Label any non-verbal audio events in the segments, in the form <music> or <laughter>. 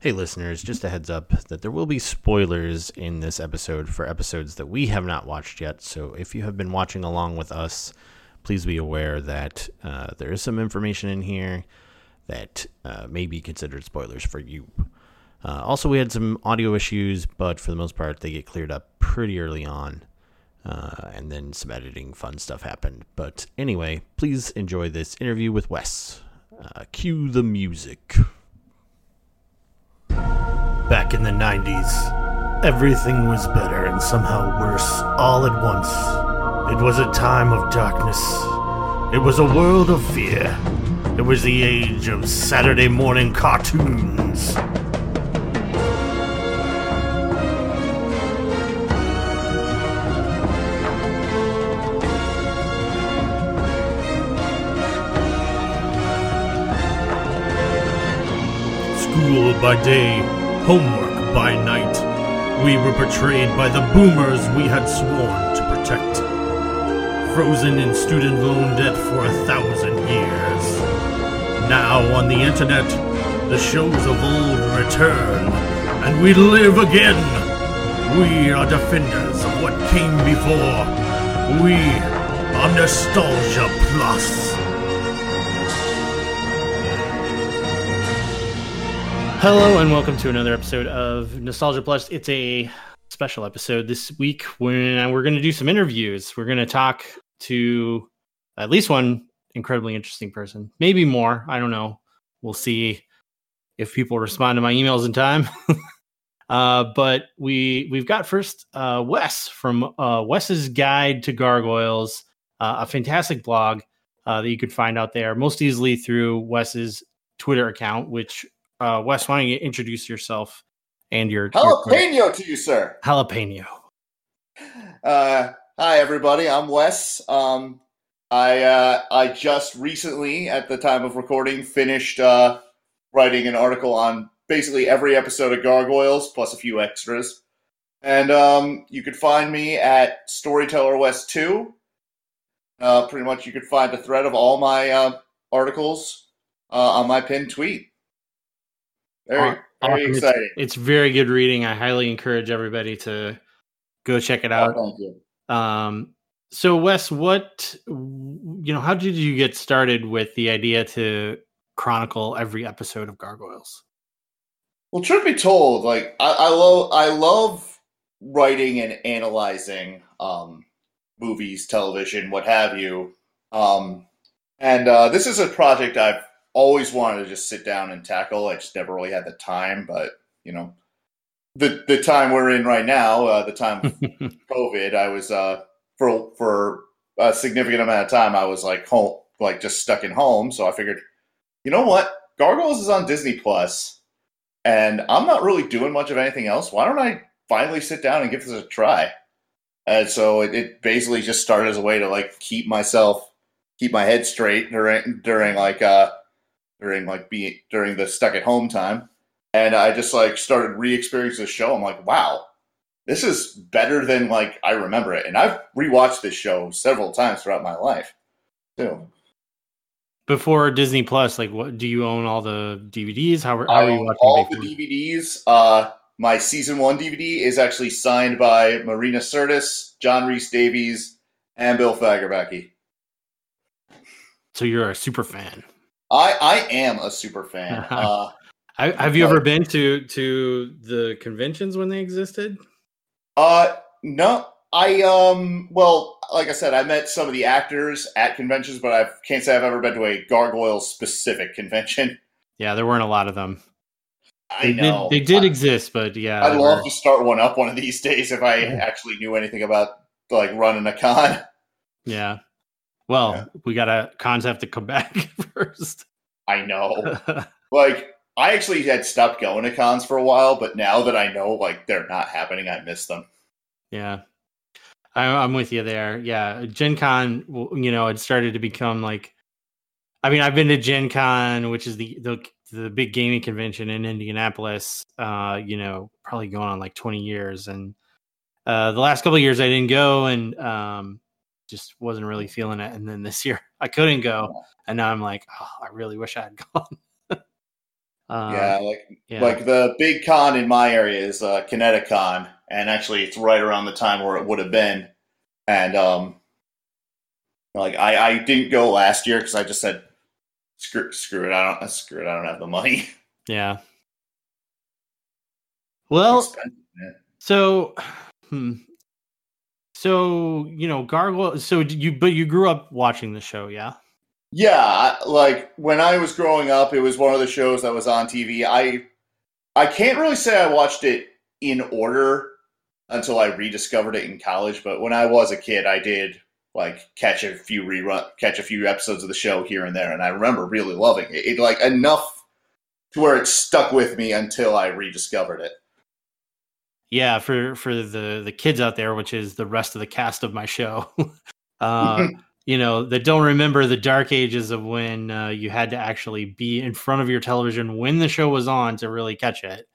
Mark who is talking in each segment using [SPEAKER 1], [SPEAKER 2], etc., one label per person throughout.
[SPEAKER 1] Hey, listeners, just a heads up that there will be spoilers in this episode for episodes that we have not watched yet. So if you have been watching along with us, please be aware that uh, there is some information in here that uh, may be considered spoilers for you. Uh, also, we had some audio issues, but for the most part, they get cleared up pretty early on. Uh, and then some editing fun stuff happened. But anyway, please enjoy this interview with Wes. Uh, cue the music.
[SPEAKER 2] Back in the 90s, everything was better and somehow worse all at once. It was a time of darkness. It was a world of fear. It was the age of Saturday morning cartoons. School by day, homework by night. We were betrayed by the boomers we had sworn to protect. Frozen in student loan debt for a thousand years. Now on the internet, the shows of old return, and we live again. We are defenders of what came before. We are Nostalgia Plus.
[SPEAKER 3] Hello and welcome to another episode of Nostalgia Plus. It's a special episode this week when we're going to do some interviews. We're going to talk to at least one incredibly interesting person, maybe more. I don't know. We'll see if people respond to my emails in time. <laughs> uh, but we we've got first uh, Wes from uh, Wes's Guide to Gargoyles, uh, a fantastic blog uh, that you could find out there most easily through Wes's Twitter account, which uh, Wes, why don't you introduce yourself and your your-
[SPEAKER 4] Jalapeno to you, sir.
[SPEAKER 3] jalapeno?
[SPEAKER 4] Uh, hi, everybody. I'm Wes. Um, I uh, I just recently, at the time of recording, finished uh, writing an article on basically every episode of Gargoyles plus a few extras. And um, you could find me at Storyteller West Two. Uh, pretty much, you could find a thread of all my uh, articles uh, on my pinned tweet. Very, very
[SPEAKER 3] awesome. It's-
[SPEAKER 4] exciting.
[SPEAKER 3] It's very good reading. I highly encourage everybody to go check it
[SPEAKER 4] Oh,
[SPEAKER 3] out.
[SPEAKER 4] thank you.
[SPEAKER 3] Um, so Wes, what you know, how did you get started with the idea to chronicle every episode of Gargoyles?
[SPEAKER 4] Well, truth be told, like I, I love I love writing and analyzing um, movies, television, what have you. Um, and uh, this is a project I've always wanted to just sit down and tackle. I just never really had the time, but you know, the the time we're in right now, uh, the time of <laughs> COVID, I was uh, for for a significant amount of time, I was like home, like just stuck in home. So I figured, you know what, Gargoyles is on Disney Plus, and I'm not really doing much of anything else. Why don't I finally sit down and give this a try? And so it, it basically just started as a way to like keep myself, keep my head straight during during like uh during like being during the stuck at home time. And I just like started re-experiencing the show. I'm like, wow, this is better than like I remember it. And I've rewatched this show several times throughout my life too.
[SPEAKER 3] Before Disney Plus, like, what do you own all the DVDs? How, how are you watching?
[SPEAKER 4] all the? DVDs. Uh, my season one DVD is actually signed by Marina Sirtis, John Rhys-Davies, and Bill Fagerbakke.
[SPEAKER 3] So you're a super fan.
[SPEAKER 4] I I am a super fan. <laughs> Uh,
[SPEAKER 3] I, have you
[SPEAKER 4] Right.
[SPEAKER 3] ever been to to the conventions when they existed?
[SPEAKER 4] uh, no, I um, well, like I said, I met some of the actors at conventions, but I can't say I've ever been to a gargoyle specific convention. <laughs>
[SPEAKER 3] Yeah, there weren't a lot of them.
[SPEAKER 4] I
[SPEAKER 3] They
[SPEAKER 4] know
[SPEAKER 3] did, they did
[SPEAKER 4] I-
[SPEAKER 3] exist, but yeah,
[SPEAKER 4] I'd love to start one up one of these <laughs> days if I actually knew anything about like running a con.
[SPEAKER 3] Yeah. Well,
[SPEAKER 4] Yeah.
[SPEAKER 3] we got to cons have to come back <laughs> first.
[SPEAKER 4] I know. <laughs> like I actually had stopped going to cons for a while, but now that I know like they're not happening, I miss them.
[SPEAKER 3] yeah. I, I'm with you there. Yeah. Gen Con, you know, it started to become like, I mean, I've been to Gen Con, which is the, the, the big gaming convention in Indianapolis, uh, you know, probably going on like 20 years. And uh, the last couple of years I didn't go and um, just wasn't really feeling it. And then this year <laughs> I couldn't go. And now I'm like, oh, I really wish I had gone. <laughs> Uh,
[SPEAKER 4] yeah, like
[SPEAKER 3] yeah.
[SPEAKER 4] like the big con in my area is uh, Kineticon, and actually it's right around the time where it would have been, and um, like I I didn't go last year because I just said screw screw it I don't screw it I don't have the money.
[SPEAKER 3] yeah. <laughs> Well, so, <sighs> hmm. So you know, Gargoyle. So you, but you grew up watching the show, yeah?
[SPEAKER 4] Yeah, like when I was growing up, it was one of the shows that was on TV. I I can't really say I watched it in order until I rediscovered it in college, but when I was a kid, I did like catch a few rerun catch a few episodes of the show here and there and I remember really loving it. It like enough to where it stuck with me until I rediscovered it.
[SPEAKER 3] Yeah, for for the the kids out there, which is the rest of the cast of my show, <laughs> uh, <laughs> you know, that don't remember the dark ages of when uh, you had to actually be in front of your television when the show was on to really catch it.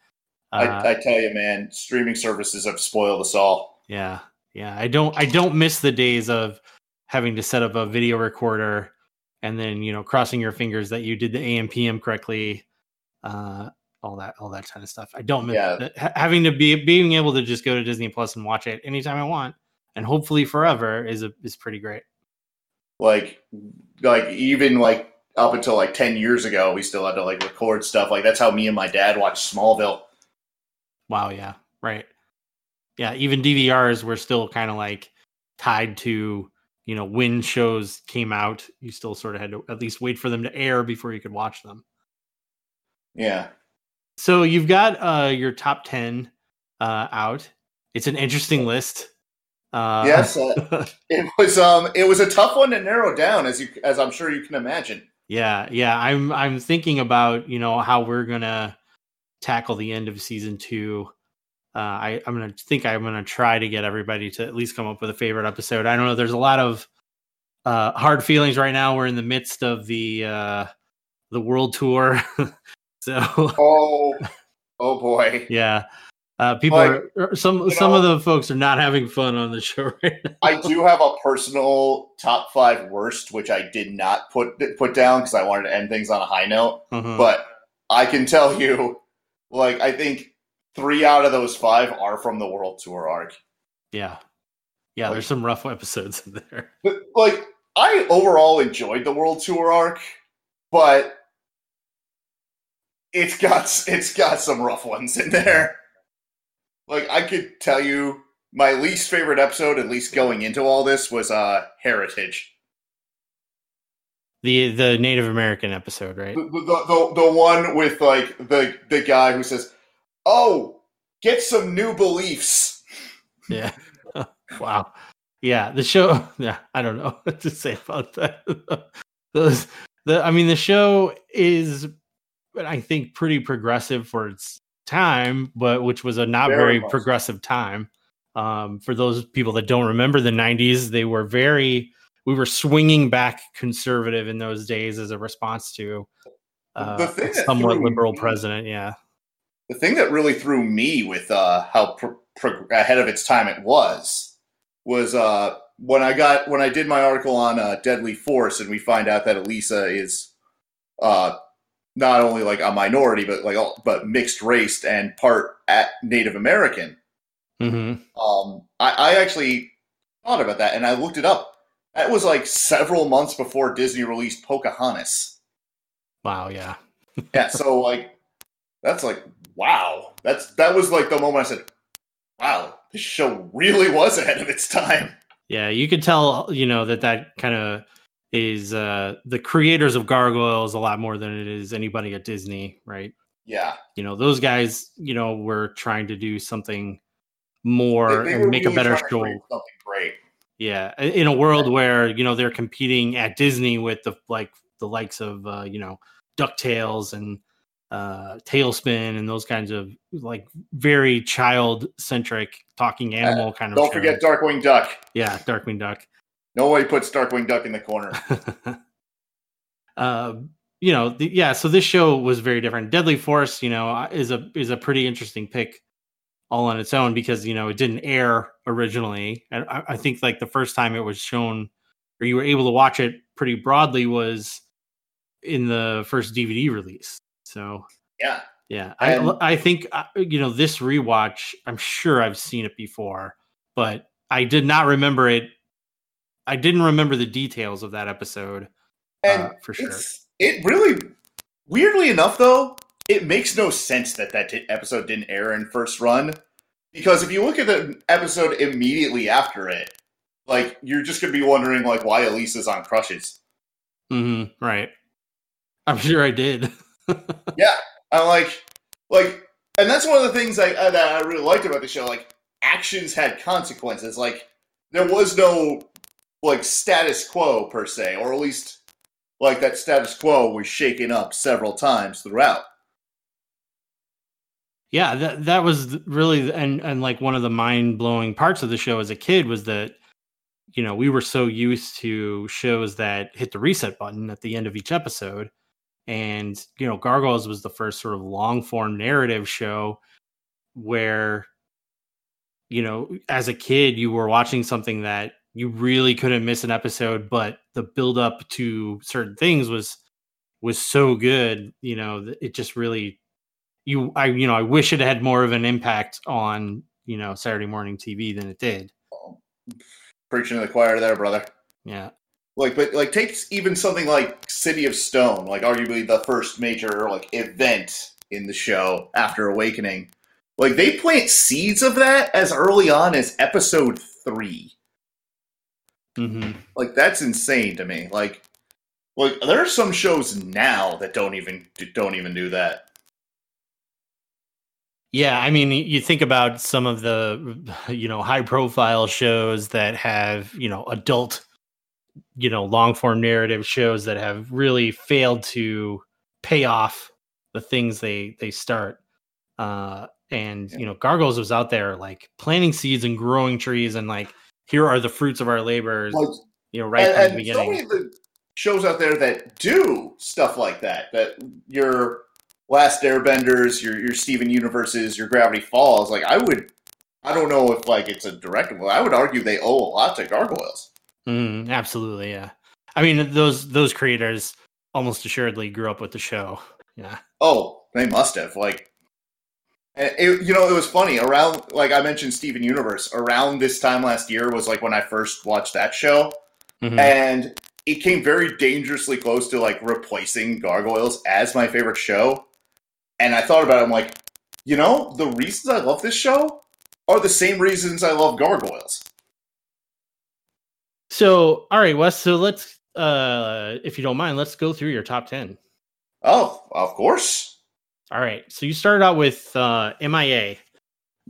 [SPEAKER 3] Uh,
[SPEAKER 4] I, I tell you, man, streaming services have spoiled us all.
[SPEAKER 3] yeah, yeah. I don't I don't miss the days of having to set up a video recorder and then you know crossing your fingers that you did the AM PM correctly. All that all that kind of stuff. I don't miss
[SPEAKER 4] Yeah.
[SPEAKER 3] having to be being able to just go to Disney Plus and watch it anytime I want and hopefully forever is a is pretty great.
[SPEAKER 4] Like like even like up until like 10 years ago, we still had to like record stuff. Like that's how me and my dad watched Smallville.
[SPEAKER 3] Wow, yeah, right. Yeah, even DVRs were still kind of like tied to, you know, when shows came out, you still sort of had to at least wait for them to air before you could watch them.
[SPEAKER 4] Yeah.
[SPEAKER 3] So you've got uh your top 10 uh out. It's an interesting list. Uh
[SPEAKER 4] Yes, uh, <laughs> It was um it was a tough one to narrow down as you as I'm sure you can imagine.
[SPEAKER 3] Yeah, yeah. I'm I'm thinking about you know how we're gonna tackle the end of season two. Uh, I I'm gonna think I'm gonna try to get everybody to at least come up with a favorite episode. I don't know. There's a lot of uh, hard feelings right now. We're in the midst of the uh, the world tour, <laughs> so
[SPEAKER 4] Oh <laughs> oh boy.
[SPEAKER 3] yeah. Uh, people
[SPEAKER 4] Like,
[SPEAKER 3] are er, some some
[SPEAKER 4] know-
[SPEAKER 3] of the folks are not having fun on the show <laughs> right now.
[SPEAKER 4] I do have a personal top five worst, which I did not put put down because I wanted to end things on a high note.
[SPEAKER 3] Uh-huh.
[SPEAKER 4] But I can tell you, like I think three out of those five are from the World Tour arc.
[SPEAKER 3] yeah, yeah. There's some rough episodes in there.
[SPEAKER 4] But like I overall enjoyed the World Tour arc, but it's got it's got some rough ones in there. Like I could tell you my least favorite episode, at least going into all this, was uh Heritage.
[SPEAKER 3] The the Native American episode, right?
[SPEAKER 4] The, the, the, the one with like the the guy who says, "Oh, get some new beliefs."
[SPEAKER 3] Yeah. <laughs> wow. Yeah, the show. <laughs> Yeah, I don't know <laughs> what to say about that. Those, the, I mean, the show is, I think, pretty progressive for its time, but which was a not
[SPEAKER 4] Very
[SPEAKER 3] very, progressive time. Um, for those people that don't remember the '90s, they were very. We were swinging back conservative in those days as a response to uh,
[SPEAKER 4] The
[SPEAKER 3] a somewhat liberal
[SPEAKER 4] me-
[SPEAKER 3] president. Yeah.
[SPEAKER 4] The thing that really threw me with uh, how pro- pro- ahead of its time it was was uh, when I got when I did my article on uh, Deadly Force, and we find out that Elisa is uh, not only like a minority, but like all, but mixed race and part at Native American.
[SPEAKER 3] hmm
[SPEAKER 4] Um, I, I actually thought about that, and I looked it up. That was like several months before Disney released Pocahontas.
[SPEAKER 3] Wow. Yeah. <laughs>
[SPEAKER 4] Yeah, so like that's like wow. That's that was like the moment I said, "Wow, this show really was ahead of its time."
[SPEAKER 3] Yeah, you could tell, you know, that that kind of is uh the creators of Gargoyles a lot more than it is anybody at Disney, right?
[SPEAKER 4] Yeah,
[SPEAKER 3] You know, those guys, you know, were trying to do something more
[SPEAKER 4] They- they
[SPEAKER 3] and make a better show.
[SPEAKER 4] Something great.
[SPEAKER 3] Yeah, in a world where you know they're competing at Disney with the like the likes of uh, you know Ducktales and uh, TaleSpin and those kinds of like very child centric talking animal kind of.
[SPEAKER 4] Uh, Don't forget. Darkwing Duck.
[SPEAKER 3] yeah, Darkwing Duck.
[SPEAKER 4] Nobody puts Darkwing Duck in the corner.
[SPEAKER 3] uh, <laughs> you know, the, yeah. So this show was very different. Deadly Force, you know, uh, is a is a pretty interesting pick all on its own because you know it didn't air originally. And I, I think like the first time it was shown, or you were able to watch it pretty broadly, was in the first DVD release. So
[SPEAKER 4] Yeah.
[SPEAKER 3] Yeah, I
[SPEAKER 4] And-
[SPEAKER 3] I think uh, you know this rewatch. I'm sure I've seen it before, but I did not remember it. I didn't remember the details of that episode
[SPEAKER 4] And
[SPEAKER 3] uh, for sure.
[SPEAKER 4] it's it really weirdly enough though, it makes no sense that that di- episode didn't air in first run because if you look at the episode immediately after it, like you're just gonna be wondering like why Elisa is on crushes.
[SPEAKER 3] hmm right. <laughs> I'm sure I did. <laughs>
[SPEAKER 4] Yeah, I'm like, like, and that's one of the things I, uh, that I really liked about the show. Like, actions had consequences. Like, there was no like status quo per se, or at least like that status quo was shaken up several times throughout.
[SPEAKER 3] yeah, that that was really and and like one of the mind blowing parts of the show as a kid was that you know we were so used to shows that hit the reset button at the end of each episode and you know gargoyles was the first sort of long form narrative show where you know as a kid you were watching something that you really couldn't miss an episode but the build up to certain things was was so good you know it just really you i you know i wish it had more of an impact on you know saturday morning tv than it did
[SPEAKER 4] Preaching to the choir there, brother.
[SPEAKER 3] yeah
[SPEAKER 4] Like, but like, take even something like City of Stone, like arguably the first major like event in the show after Awakening. Like, they plant seeds of that as early on as episode three.
[SPEAKER 3] Hmm
[SPEAKER 4] Like that's insane to me. Like, like there are some shows now that don't even don't even do that.
[SPEAKER 3] Yeah, I mean, you think about some of the, you know, high profile shows that have, you know, adult, you know, long form narrative shows that have really failed to pay off the things they they start. Uh and
[SPEAKER 4] Yeah.
[SPEAKER 3] you know, Gargoyles was out there like planting seeds and growing trees and like here are the fruits of our labors,
[SPEAKER 4] Like,
[SPEAKER 3] you know, right
[SPEAKER 4] and,
[SPEAKER 3] from the
[SPEAKER 4] and so
[SPEAKER 3] beginning.
[SPEAKER 4] many of the shows out there that do stuff like that. That your Last Airbenders, your your Steven Universes, your Gravity Falls. Like I would, I don't know if like it's a direct. I would argue they owe a lot to Gargoyles.
[SPEAKER 3] Mm, absolutely, yeah. I mean, those those creators almost assuredly grew up with the show. Yeah.
[SPEAKER 4] Oh, they must have. Like, it, you know, it was funny around. Like I mentioned, Steven Universe. Around this time last year was like when I first watched that show,
[SPEAKER 3] Mhm.
[SPEAKER 4] and it came very dangerously close to like replacing Gargoyles as my favorite show. And I thought about it. I'm like, you know, the reasons I love this show are the same reasons I love Gargoyles.
[SPEAKER 3] So, all right, Wes. So let's, uh, if you don't mind, let's go through your top ten.
[SPEAKER 4] Oh, of course.
[SPEAKER 3] All right. So you started out with uh, MIA,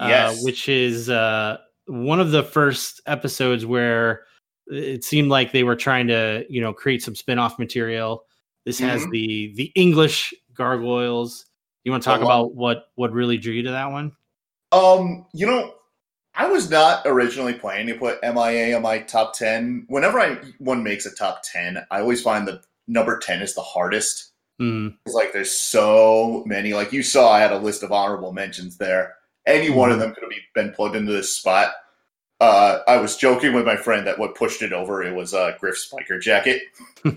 [SPEAKER 3] uh,
[SPEAKER 4] Yes.
[SPEAKER 3] which is uh, one of the first episodes where it seemed like they were trying to, you know, create some spin-off material. This has
[SPEAKER 4] Mhm.
[SPEAKER 3] the the English gargoyles. You want to talk
[SPEAKER 4] Uh-huh.
[SPEAKER 3] about what what really drew you to that one?
[SPEAKER 4] Um, you know, I was not originally planning to put MIA on my top ten. Whenever I one makes a top ten, I always find the number ten is the hardest.
[SPEAKER 3] Mm,
[SPEAKER 4] It's like there's so many. Like you saw, I had a list of honorable mentions there. Any one of them could have been plugged into this spot. Uh, I was joking with my friend that what pushed it over it was uh, Griff's biker jacket. <laughs>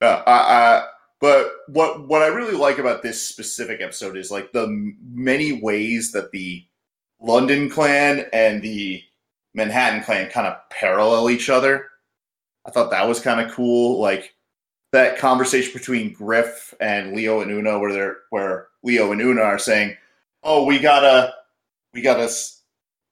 [SPEAKER 4] Uh, I, I, but what what I really like about this specific episode is like the m- many ways that the London clan and the Manhattan clan kind of parallel each other. I thought that was kind of cool. Like that conversation between Griff and Leo and Una, where they're where Leo and Una are saying, "Oh, we gotta, we gotta,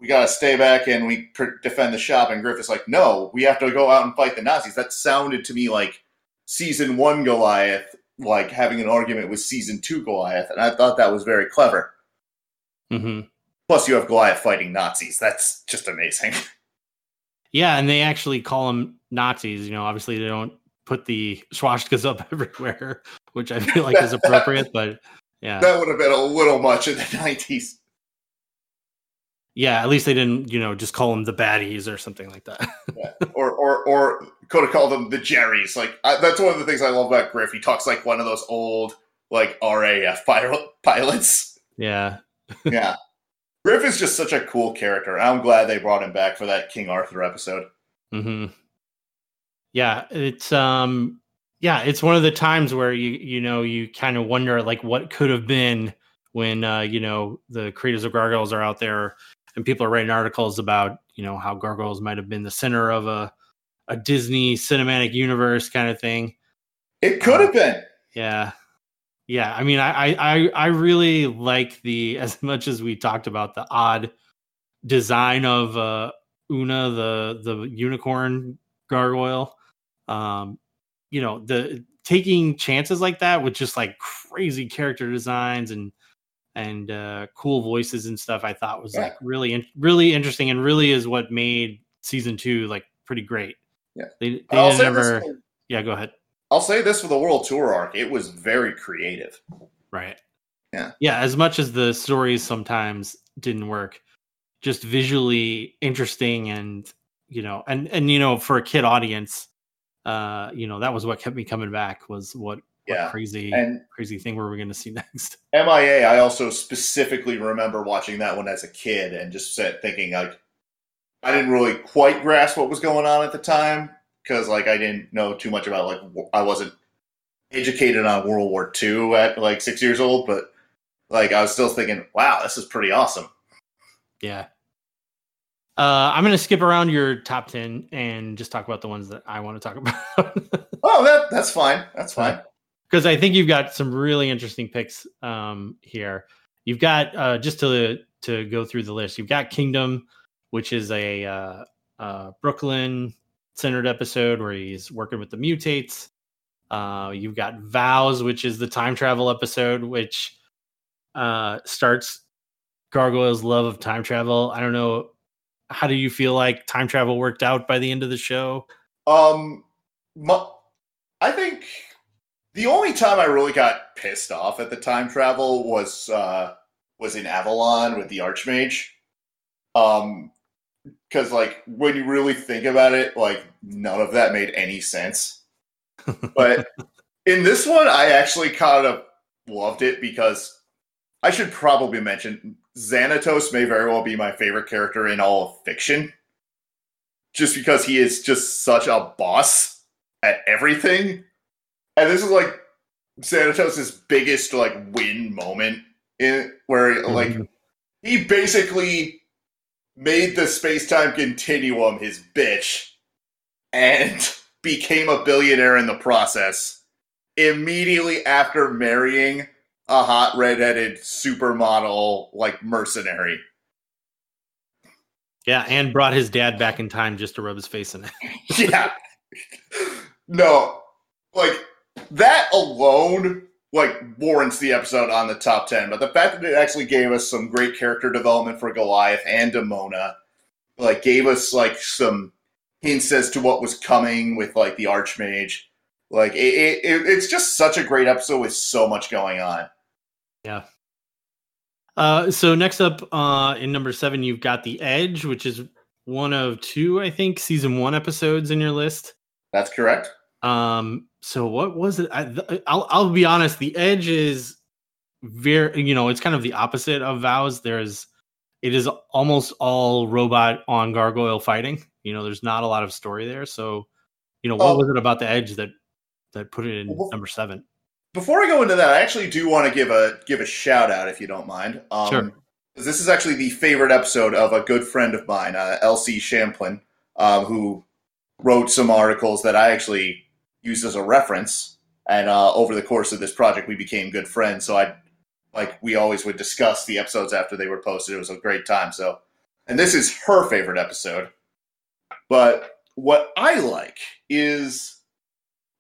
[SPEAKER 4] we gotta stay back and we pr- defend the shop," and Griff is like, "No, we have to go out and fight the Nazis." That sounded to me like season one Goliath, like having an argument with season two Goliath, and I thought that was very clever.
[SPEAKER 3] hmm
[SPEAKER 4] Plus, you have Goliath fighting Nazis. That's just amazing. <laughs>
[SPEAKER 3] Yeah, and they actually call them Nazis. You know, obviously they don't put the swastikas up <laughs> everywhere, which I feel like is <laughs> appropriate. But yeah,
[SPEAKER 4] that would have been a little much in the nineties.
[SPEAKER 3] yeah, at least they didn't, you know, just call them the baddies or something like that. <laughs>
[SPEAKER 4] or or or could have called them the Jerrys. Like I, that's one of the things I love about Griff. He talks like one of those old like RAF pilot pilots.
[SPEAKER 3] yeah,
[SPEAKER 4] Yeah, Griff is just such a cool character. I'm glad they brought him back for that King Arthur episode.
[SPEAKER 3] hmm yeah, it's um, yeah, it's one of the times where you you know you kind of wonder like what could have been when uh, you know the creators of gargoyles are out there and people are writing articles about you know how gargoyles might have been the center of a a Disney cinematic universe kind of thing.
[SPEAKER 4] It could have been.
[SPEAKER 3] Yeah, yeah. I mean, I I I really like the <laughs> as much as we talked about the odd design of uh, Una the the unicorn gargoyle. Um, you know the taking chances like that with just like crazy character designs and and uh, cool voices and stuff. I thought was
[SPEAKER 4] Yeah.
[SPEAKER 3] like really in- really interesting and really is what made season two like pretty great.
[SPEAKER 4] Yeah.
[SPEAKER 3] they, they
[SPEAKER 4] I'll
[SPEAKER 3] didn't
[SPEAKER 4] say,
[SPEAKER 3] ever.
[SPEAKER 4] this,
[SPEAKER 3] Yeah, go ahead.
[SPEAKER 4] I'll say this for the World Tour arc. It was very creative.
[SPEAKER 3] Right.
[SPEAKER 4] Yeah.
[SPEAKER 3] Yeah. As much as the stories sometimes didn't work, just visually interesting and you know, and and you know, for a kid audience, uh, you know, that was what kept me coming back was what, what crazy
[SPEAKER 4] And
[SPEAKER 3] crazy thing were we going to see <laughs> next?
[SPEAKER 4] MIA, I also specifically remember watching that one as a kid and just sat thinking like I didn't really quite grasp what was going on at the time because like I didn't know too much about like I wasn't educated on World War II at like six years old, but like I was still thinking, wow, this is pretty awesome.
[SPEAKER 3] Yeah. Uh, I'm going to skip around your top 10 and just talk about the ones that I want to talk <laughs> about.
[SPEAKER 4] Oh, that that's fine. That's fine.
[SPEAKER 3] because I think you've got some really interesting picks um, here. You've got uh, just to to go through the list. You've got Kingdom, which is a uh, uh, Brooklyn centered episode where he's working with the mutates. Uh, you've got Vows, which is the time travel episode, which uh, starts Gargoyle's love of time travel. I don't know. How do you feel like time travel worked out by the end of the show?
[SPEAKER 4] Um, mu- I think the only time I really got pissed off at the time travel was uh was in Avalon with the Archmage. Um, because like when you really think about it, like none of that made any sense. <laughs> But in this one, I actually kind of loved it because I should probably mention Xanatos may very well be my favorite character in all of fiction. Just because he is just such a boss at everything. And this is like Xanatos' biggest like win moment in where like
[SPEAKER 3] Mhm.
[SPEAKER 4] he basically made the space-time continuum his bitch and <laughs> became a billionaire in the process immediately after marrying a hot redheaded supermodel like mercenary.
[SPEAKER 3] Yeah, and brought his dad back in time just to rub his face in it. <laughs> <laughs>
[SPEAKER 4] yeah. No, like that alone, like warrants the episode on the top ten. But the fact that it actually gave us some great character development for Goliath and Demona, like gave us like some hints as to what was coming with like the Archmage. Like it, it, it it's just such a great episode with so much going on.
[SPEAKER 3] Uh, so next up, uh, in number seven, you've got the Edge, which is one of two, I think, season one episodes in your list.
[SPEAKER 4] That's correct.
[SPEAKER 3] Um, so what was it? I, I'll, I'll be honest. The Edge is very, you know, it's kind of the opposite of Vows. There's, it is almost all robot on gargoyle fighting. You know, there's not a lot of story there. So, you know, what
[SPEAKER 4] Oh.
[SPEAKER 3] was it about the Edge that that put it in
[SPEAKER 4] Well,
[SPEAKER 3] number seven?
[SPEAKER 4] Before I go into that, I actually do want to give a give a shout out if you don't mind. Um,
[SPEAKER 3] Sure.
[SPEAKER 4] This is actually the favorite episode of a good friend of mine, uh, Elsie Champlin, um, who wrote some articles that I actually used as a reference. And uh, over the course of this project, we became good friends. So I, like, we always would discuss the episodes after they were posted. It was a great time. So, and this is her favorite episode. But what I like is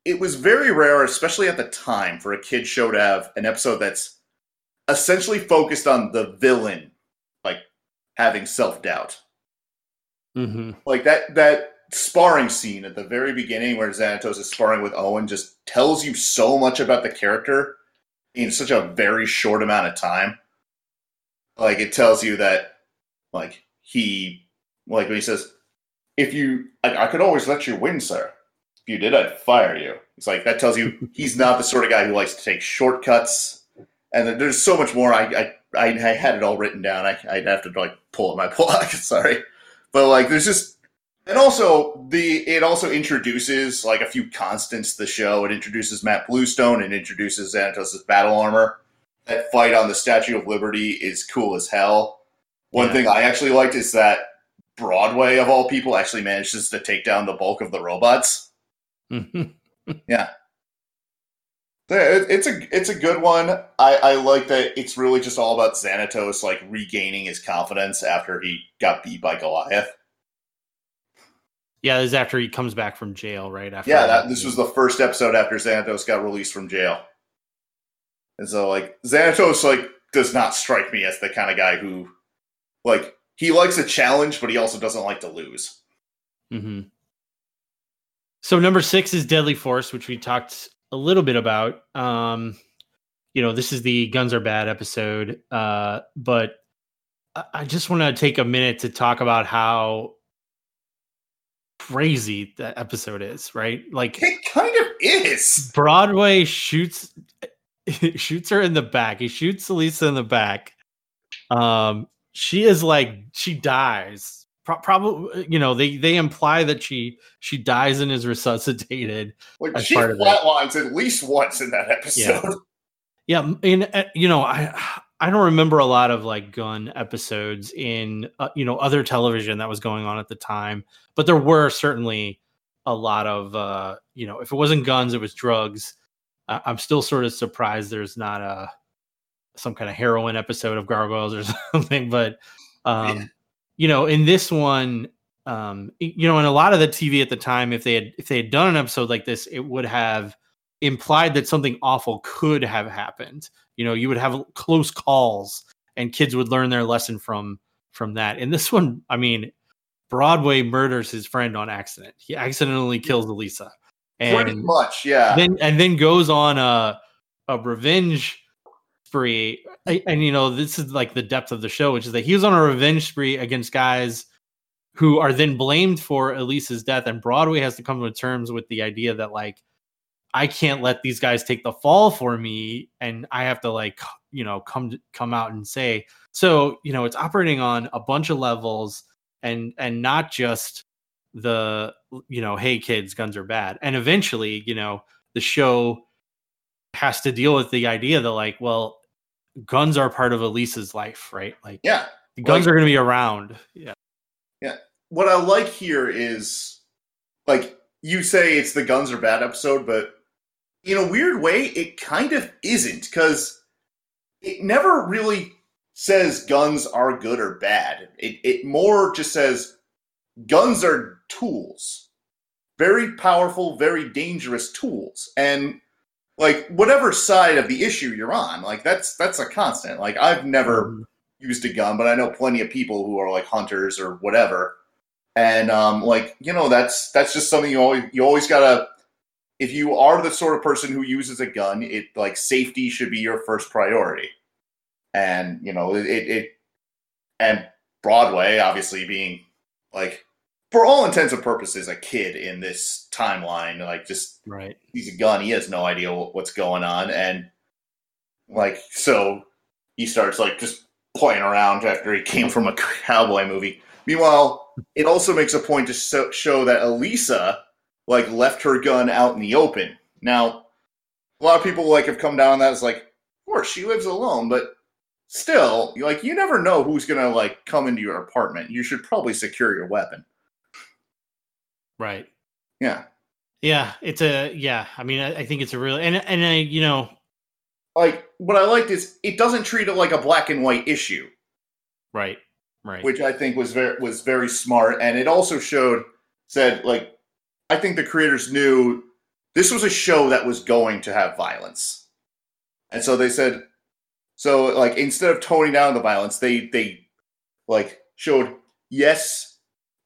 [SPEAKER 4] it was very rare, especially at the time, for a kid show to have an episode that's essentially focused on the villain, like having self doubt.
[SPEAKER 3] Mm-hmm.
[SPEAKER 4] Like that that sparring scene at the very beginning where Xanatos is sparring with Owen just tells you so much about the character in such a very short amount of time. Like it tells you that like he like when he says, if you I, I could always let you win, sir. If you did, I'd fire you. It's like that tells you he's not the sort of guy who likes to take shortcuts. And there's so much more. I I, I, I had it all written down. I, I'd have to like pull up my <laughs> blog. Sorry, but like there's just And also the it also introduces like a few constants to the show. It introduces Matt Bluestone and introduces Xanatos' battle armor. That fight on the Statue of Liberty is cool as hell. One
[SPEAKER 3] Yeah.
[SPEAKER 4] thing I actually liked is that Broadway of all people actually manages to take down the bulk of the robots. Yeah, it's a it's a good one. I, I like that it's really just all about Xanatos like regaining his confidence after he got beat by Goliath.
[SPEAKER 3] yeah, this is after he comes back from jail, right? After
[SPEAKER 4] Yeah, that, this was the first episode after Xanatos got released from jail. And so like Xanatos like does not strike me as the kind of guy who like he likes a challenge, but he also doesn't like to lose.
[SPEAKER 3] hmm So number six is Deadly Force, which we talked a little bit about. Um, you know, this is the Guns Are Bad episode, uh, but I, I just want to take a minute to talk about how crazy that episode is. Right, like
[SPEAKER 4] It kind of is.
[SPEAKER 3] Broadway shoots <laughs> shoots her in the back. He shoots Elisa in the back. Um, she is like she dies. Pro- probably, you know, they they imply that she she dies and is resuscitated.
[SPEAKER 4] Like she
[SPEAKER 3] part of
[SPEAKER 4] flatlines at least once in that episode.
[SPEAKER 3] Yeah, m- and uh, you know, I I don't remember a lot of like gun episodes in uh, you know other television that was going on at the time, but there were certainly a lot of uh, you know, if it wasn't guns, it was drugs. I- I'm still sort of surprised there's not a some kind of heroin episode of Gargoyles or <laughs> something, but um,
[SPEAKER 4] Yeah.
[SPEAKER 3] You know, in this one, um, you know, in a lot of the TV at the time, if they had if they had done an episode like this, it would have implied that something awful could have happened. You know, you would have close calls, and kids would learn their lesson from from that. And this one, I mean, Broadway murders his friend on accident. He accidentally kills Elisa,
[SPEAKER 4] Pretty
[SPEAKER 3] and
[SPEAKER 4] much, yeah.
[SPEAKER 3] then and then goes on a a revenge spree. And you know, this is like the depth of the show, which is that he was on a revenge spree against guys who are then blamed for Elisa's death, and Broadway has to come to terms with the idea that like I can't let these guys take the fall for me, and I have to like you know come come out and say so. You know, it's operating on a bunch of levels, and and not just the you know hey kids guns are bad and eventually you know the show has to deal with the idea that like well guns are part of elisa's life right? Like
[SPEAKER 4] yeah.
[SPEAKER 3] guns
[SPEAKER 4] Like-
[SPEAKER 3] are going to be around. Yeah, yeah.
[SPEAKER 4] What I like here is like you say it's the guns are bad episode, but in a weird way, it kind of isn't because it never really says guns are good or bad. It it more just says guns are tools, very powerful, very dangerous tools, and like whatever side of the issue you're on, like that's that's a constant. Like I've never used a gun, but I know plenty of people who are like hunters or whatever. And um, like you know, that's that's just something you always you always gotta. If you are the sort of person who uses a gun, it like safety should be your first priority. And you know, it it, it and Broadway obviously being like for all intents and purposes a kid in this timeline, like just
[SPEAKER 3] right
[SPEAKER 4] he's a gun. He has no idea what's going on, and like so, he starts like just playing around after he came from a cowboy movie. Meanwhile, it also makes a point to so- show that Elisa like left her gun out in the open. Now, a lot of people like have come down on that as like, of course she lives alone, but still, like you never know who's gonna like come into your apartment. You should probably secure your weapon.
[SPEAKER 3] Right
[SPEAKER 4] Yeah.
[SPEAKER 3] yeah it's a yeah i mean i, I think it's a real and and i you know
[SPEAKER 4] Like what I liked is it doesn't treat it like a black and white issue.
[SPEAKER 3] right right
[SPEAKER 4] which I think was very was very smart, and it also showed said like I think the creators knew this was a show that was going to have violence, and so they said so like instead of toning down the violence, they they like showed yes,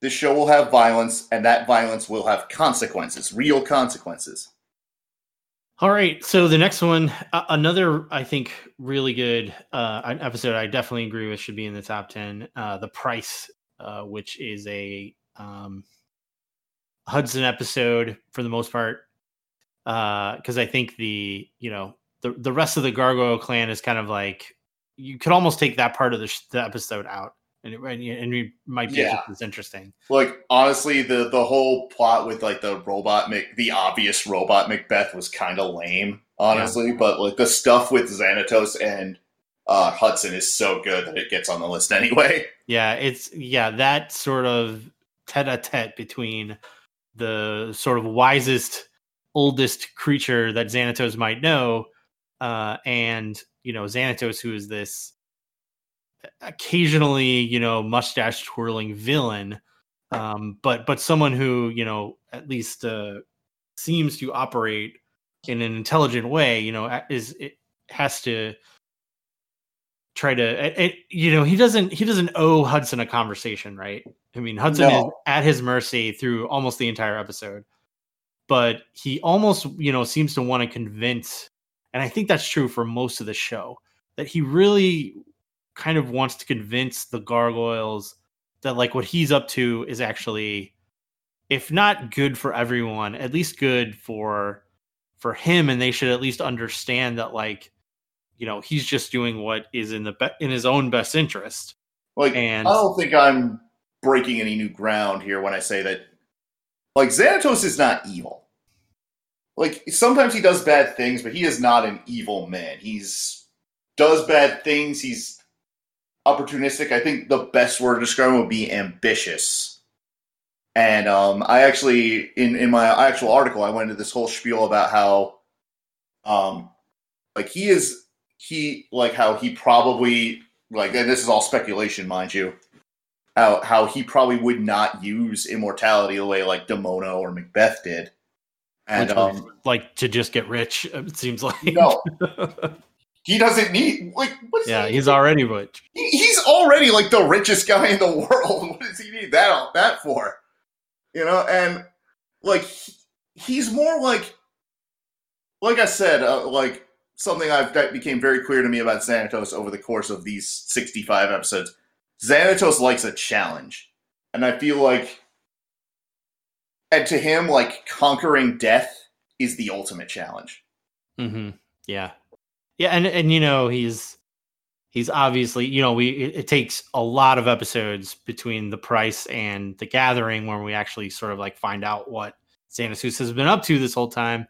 [SPEAKER 4] the show will have violence, and that violence will have consequences, real consequences.
[SPEAKER 3] All right, so the next one, uh, another I think really good uh, episode. I definitely agree with should be in the top ten. Uh, the Price, uh, which is a um, Hudson episode for the most part, because I think the you know the the rest of the Gargoyle clan is kind of like you could almost take that part of the, sh- the episode out. And it, and it might be
[SPEAKER 4] Yeah.
[SPEAKER 3] just as interesting.
[SPEAKER 4] Like honestly, the the whole plot with like the robot, Mac, the obvious robot Macbeth was kind of lame, honestly. But like the stuff with Xanatos and uh, Hudson is so good that it gets on the list <laughs> anyway.
[SPEAKER 3] Yeah, it's yeah that sort of tete-a-tete between the sort of wisest, oldest creature that Xanatos might know, uh, and you know Xanatos, who is this occasionally you know mustache twirling villain, um, but but someone who you know at least uh, seems to operate in an intelligent way. You know, is it has to try to it, it- you know he doesn't he doesn't owe hudson a conversation right i mean hudson is at his mercy through almost the entire episode but he almost you know seems to want to convince and i think that's true for most of the show that he really kind of wants to convince the gargoyles that like what he's up to is actually if not good for everyone at least good for for him and they should at least understand that like you know he's just doing what is in the be- in his own best interest
[SPEAKER 4] Like
[SPEAKER 3] and
[SPEAKER 4] I don't think I'm breaking any new ground here when I say that. Like Xanatos is not evil. Like sometimes he does bad things, but he is not an evil man. He's does bad things. He's opportunistic. I think the best word to describe him would be ambitious. And um, I actually, in in my actual article, I went into this whole spiel about how, um, like he is he like how he probably like and this is all speculation, mind you. How how he probably would not use immortality the way like Demona or Macbeth did. And
[SPEAKER 3] which
[SPEAKER 4] um
[SPEAKER 3] like to just get rich it seems like
[SPEAKER 4] no, <laughs> he doesn't need like what's
[SPEAKER 3] yeah
[SPEAKER 4] he,
[SPEAKER 3] he's already rich
[SPEAKER 4] he- he's already like the richest guy in the <laughs> world. What does he need that that for? You know, and like he- he's more like like I said, uh, like something I've that became very clear to me about Xanatos over the course of these 65 episodes. Xanatos likes a challenge. And I feel like and to him like conquering death is the ultimate challenge.
[SPEAKER 3] hmm yeah yeah and and you know he's he's obviously you know we it, it takes a lot of episodes between the price and the gathering where we actually sort of like find out what Santa Xanatos has been up to this whole time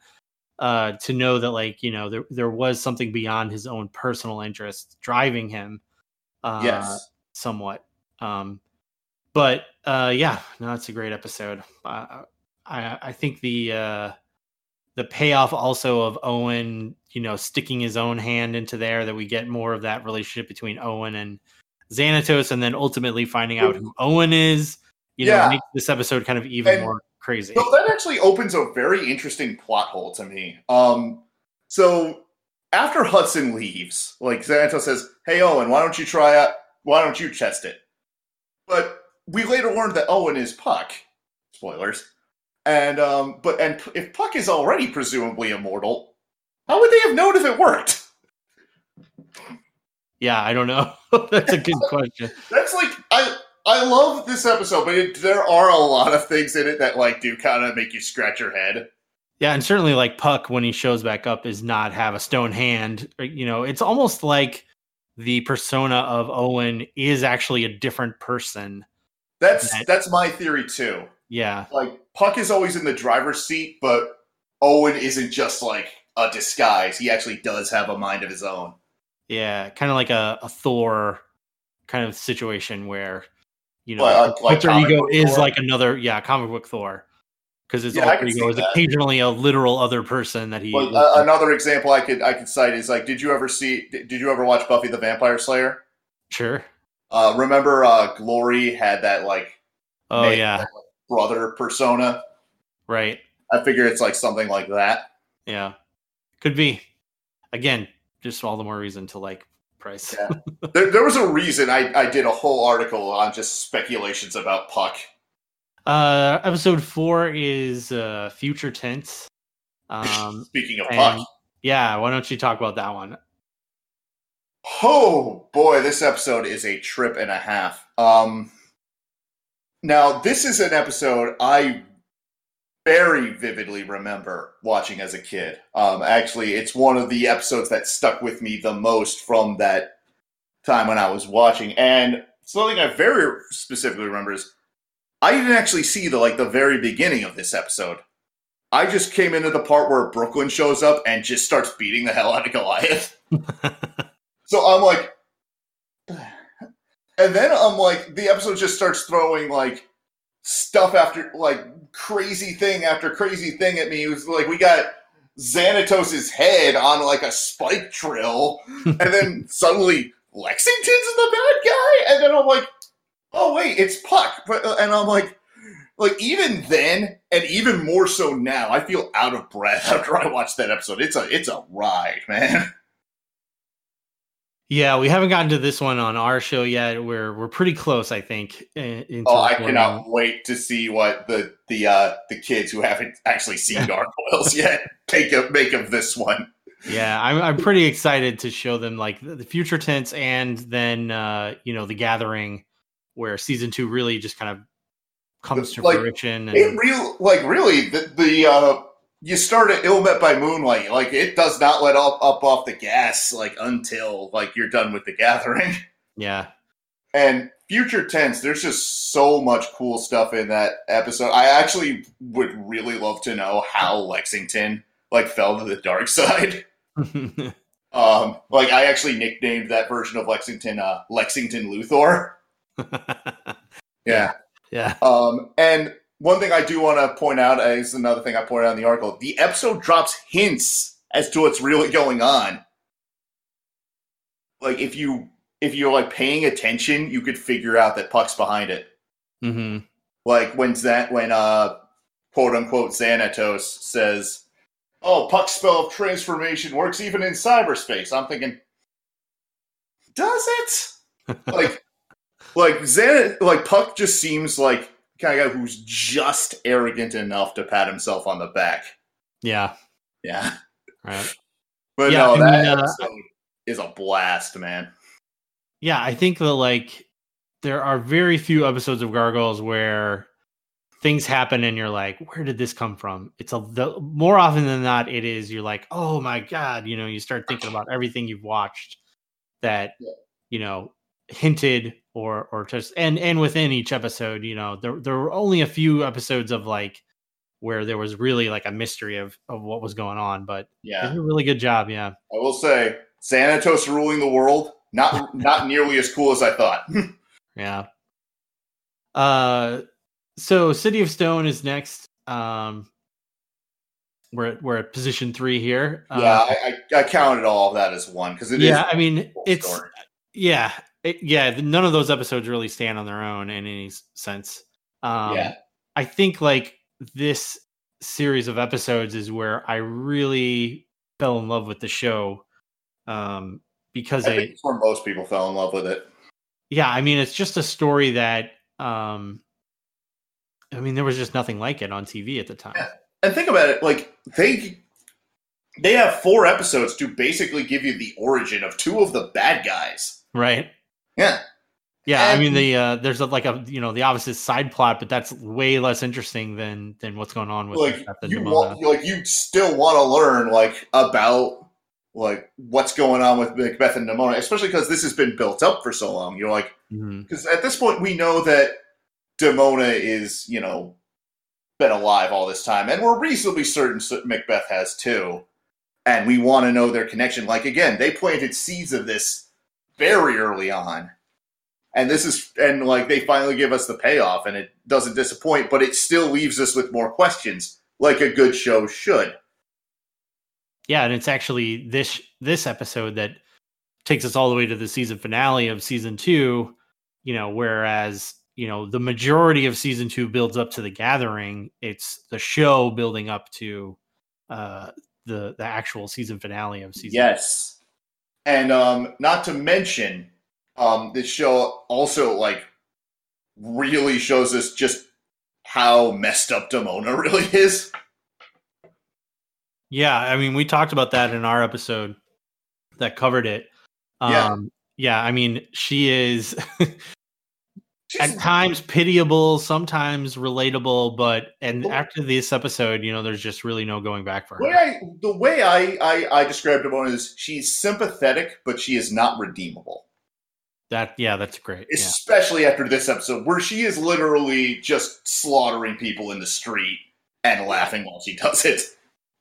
[SPEAKER 3] uh to know that like you know there there was something beyond his own personal interest driving him uh
[SPEAKER 4] yes.
[SPEAKER 3] somewhat um but uh yeah no it's a great episode uh, i i think the uh the payoff also of owen you know sticking his own hand into there that we get more of that relationship between owen and xanatos and then ultimately finding out who owen is you know
[SPEAKER 4] Yeah.
[SPEAKER 3] makes this episode kind of even
[SPEAKER 4] And-
[SPEAKER 3] more crazy
[SPEAKER 4] So that actually opens a very interesting plot hole to me. Um, so after Hudson leaves, like Xanatos says, "Hey Owen, why don't you try out? Why don't you test it?" But we later learned that Owen is Puck. Spoilers. And um, but and if Puck is already presumably immortal, how would they have known if it worked?
[SPEAKER 3] yeah i don't know <laughs> that's a good <laughs> question
[SPEAKER 4] That's like I I love this episode, but it, there are a lot of things in it that like do kind of make you scratch your head.
[SPEAKER 3] Yeah, and certainly like Puck when he shows back up is not have a stone hand. You know, it's almost like the persona of Owen is actually a different person.
[SPEAKER 4] That's
[SPEAKER 3] That-
[SPEAKER 4] that's my theory too.
[SPEAKER 3] Yeah.
[SPEAKER 4] like Puck is always in the driver's seat, but Owen isn't just like a disguise. He actually does have a mind of his own.
[SPEAKER 3] Yeah, kind of like a, a Thor kind of situation where you know
[SPEAKER 4] uh, like
[SPEAKER 3] alter ego is
[SPEAKER 4] Thor?
[SPEAKER 3] like another yeah comic book Thor because his
[SPEAKER 4] Yeah,
[SPEAKER 3] alter ego is
[SPEAKER 4] that.
[SPEAKER 3] occasionally a literal other person that he.
[SPEAKER 4] Like uh, another example I could I could cite is like, did you ever see? Did you ever watch Buffy the Vampire Slayer?
[SPEAKER 3] sure.
[SPEAKER 4] Uh, remember, uh, Glory had that like
[SPEAKER 3] Oh yeah,
[SPEAKER 4] like, brother persona.
[SPEAKER 3] right.
[SPEAKER 4] I figure it's like something like that.
[SPEAKER 3] Yeah, could be. Again, just all the more reason to like Price.
[SPEAKER 4] Yeah. There, there was a reason I, I did a whole article on just speculations about Puck.
[SPEAKER 3] Uh, episode four is uh future tense. Um, <laughs>
[SPEAKER 4] Speaking of
[SPEAKER 3] and-
[SPEAKER 4] Puck,
[SPEAKER 3] yeah, why don't you talk about that one?
[SPEAKER 4] Oh boy, this episode is a trip and a half. Um now this is an episode I very vividly remember watching as a kid. Um actually it's one of the episodes that stuck with me the most from that time when I was watching and something I very specifically remember is I didn't actually see the like the very beginning of this episode. I just came into the part where Brooklyn shows up and just starts beating the hell out of Goliath. <laughs> so I'm like, and then I'm like, the episode just starts throwing like stuff after like crazy thing after crazy thing at me. It was like we got Xanatos's head on like a spike drill, <laughs> and then suddenly Lexington's the bad guy, and then I'm like, oh wait, it's Puck, but, uh, and I'm like, like even then, and even more so now, I feel out of breath <laughs> after I watch that episode. It's a it's a ride, man.
[SPEAKER 3] Yeah, we haven't gotten to this one on our show yet. We're we're pretty close, I think. in-
[SPEAKER 4] Oh, I cannot wait to see what the the uh the kids who haven't actually seen <laughs> Gargoyles yet take a make of this one.
[SPEAKER 3] Yeah, I'm I'm pretty excited to show them like the, the future tense and then uh, you know the gathering where season two really just kind of comes to
[SPEAKER 4] Like,
[SPEAKER 3] fruition
[SPEAKER 4] It
[SPEAKER 3] and
[SPEAKER 4] real like really the the uh you start at Ill Met by Moonlight, like it does not let up up off the gas like until like you're done with the gathering. <laughs>
[SPEAKER 3] yeah.
[SPEAKER 4] And future tense, there's just so much cool stuff in that episode. I actually would really love to know how Lexington like fell to the dark <laughs> side. <laughs> Um, like I actually nicknamed that version of Lexington uh, Lexington Luthor. Yeah.
[SPEAKER 3] yeah.
[SPEAKER 4] Um, and one thing I do want to point out is another thing I pointed out in the article. The episode drops hints as to what's really going on. Like if you if you're like paying attention, you could figure out that Puck's behind it.
[SPEAKER 3] hmm
[SPEAKER 4] Like when that when uh quote unquote Xanatos says, "Oh, Puck's spell of transformation works even in cyberspace." I'm thinking, does it? <laughs> like, like Xan, like Puck just seems like kind of guy who's just arrogant enough to pat himself on the back.
[SPEAKER 3] Yeah.
[SPEAKER 4] Yeah,
[SPEAKER 3] Right.
[SPEAKER 4] but
[SPEAKER 3] Yeah,
[SPEAKER 4] no,
[SPEAKER 3] I
[SPEAKER 4] that
[SPEAKER 3] mean, uh,
[SPEAKER 4] episode is a blast, man.
[SPEAKER 3] Yeah, I think that like there are very few episodes of Gargoyles where things happen and you're like, where did this come from? It's a the, more often than not, it is you're like, oh my god, you know, you start thinking about everything you've watched that
[SPEAKER 4] Yeah.
[SPEAKER 3] you know hinted or or just and and within each episode, you know, there there were only a few episodes of like where there was really like a mystery of of what was going on, but
[SPEAKER 4] Yeah,
[SPEAKER 3] did a really good job. Yeah.
[SPEAKER 4] I will say, Xanatos ruling the world not <laughs> not nearly as cool as I thought. <laughs>
[SPEAKER 3] Yeah. Uh so City of Stone is next. Um we're at, we're at position 3 here. Uh,
[SPEAKER 4] yeah, I, I, I counted all of that as one because it is.
[SPEAKER 3] yeah, I mean it's
[SPEAKER 4] story.
[SPEAKER 3] yeah, it, yeah, none of those episodes really stand on their own in any sense. Um
[SPEAKER 4] yeah,
[SPEAKER 3] I think like this series of episodes is where I really fell in love with the show. Um because
[SPEAKER 4] I
[SPEAKER 3] I,
[SPEAKER 4] where most people fell in love with it.
[SPEAKER 3] yeah i mean it's just a story that um i mean there was just nothing like it on tv at the time
[SPEAKER 4] Yeah. And think about it, like they they have four episodes to basically give you the origin of two of the bad guys.
[SPEAKER 3] right
[SPEAKER 4] Yeah,
[SPEAKER 3] yeah i mean the uh there's a, like a you know the opposite side plot but that's way less interesting than than what's going on with
[SPEAKER 4] like
[SPEAKER 3] Macbeth
[SPEAKER 4] you want, like you still want to learn like about like what's going on with Macbeth and Demona, especially because this has been built up for so long. You're like, because at this point we know that Demona is you know been alive all this time, and we're reasonably certain Macbeth has too, and we want to know their connection. Like again, they planted seeds of this very early on, and this is and like they finally give us the payoff, and it doesn't disappoint, but it still leaves us with more questions, like a good show should.
[SPEAKER 3] yeah and it's actually this this episode that takes us all the way to the season finale of season two you know whereas you know the majority of season two builds up to the gathering it's the show building up to uh the the actual season finale of season
[SPEAKER 4] Yes. And um not to mention um this show also like really shows us just how messed up Demona <laughs> really is.
[SPEAKER 3] yeah i mean we talked about that in our episode that covered it
[SPEAKER 4] Yeah.
[SPEAKER 3] um yeah i mean she is <laughs> at times pitiable sometimes relatable but and after this episode you know there's just really no going back for her
[SPEAKER 4] I, the way I, I I describe Demona is she's sympathetic, but she is not redeemable.
[SPEAKER 3] That yeah, that's great. Yeah.
[SPEAKER 4] especially after this episode where she is literally just slaughtering people in the street and laughing while she does it.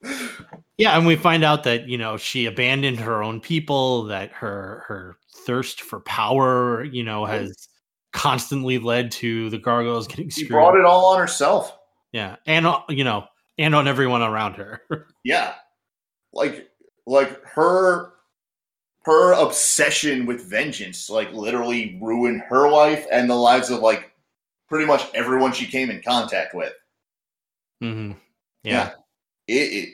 [SPEAKER 4] <laughs>
[SPEAKER 3] Yeah, and we find out that you know she abandoned her own people. That her her thirst for power, you know, has constantly led to the gargoyles getting screwed.
[SPEAKER 4] She brought it all on herself.
[SPEAKER 3] Yeah, and uh, you know, and on everyone around her. <laughs>
[SPEAKER 4] Yeah. Like like her her obsession with vengeance like literally ruined her life and the lives of like pretty much everyone she came in contact with.
[SPEAKER 3] hmm Yeah.
[SPEAKER 4] It, it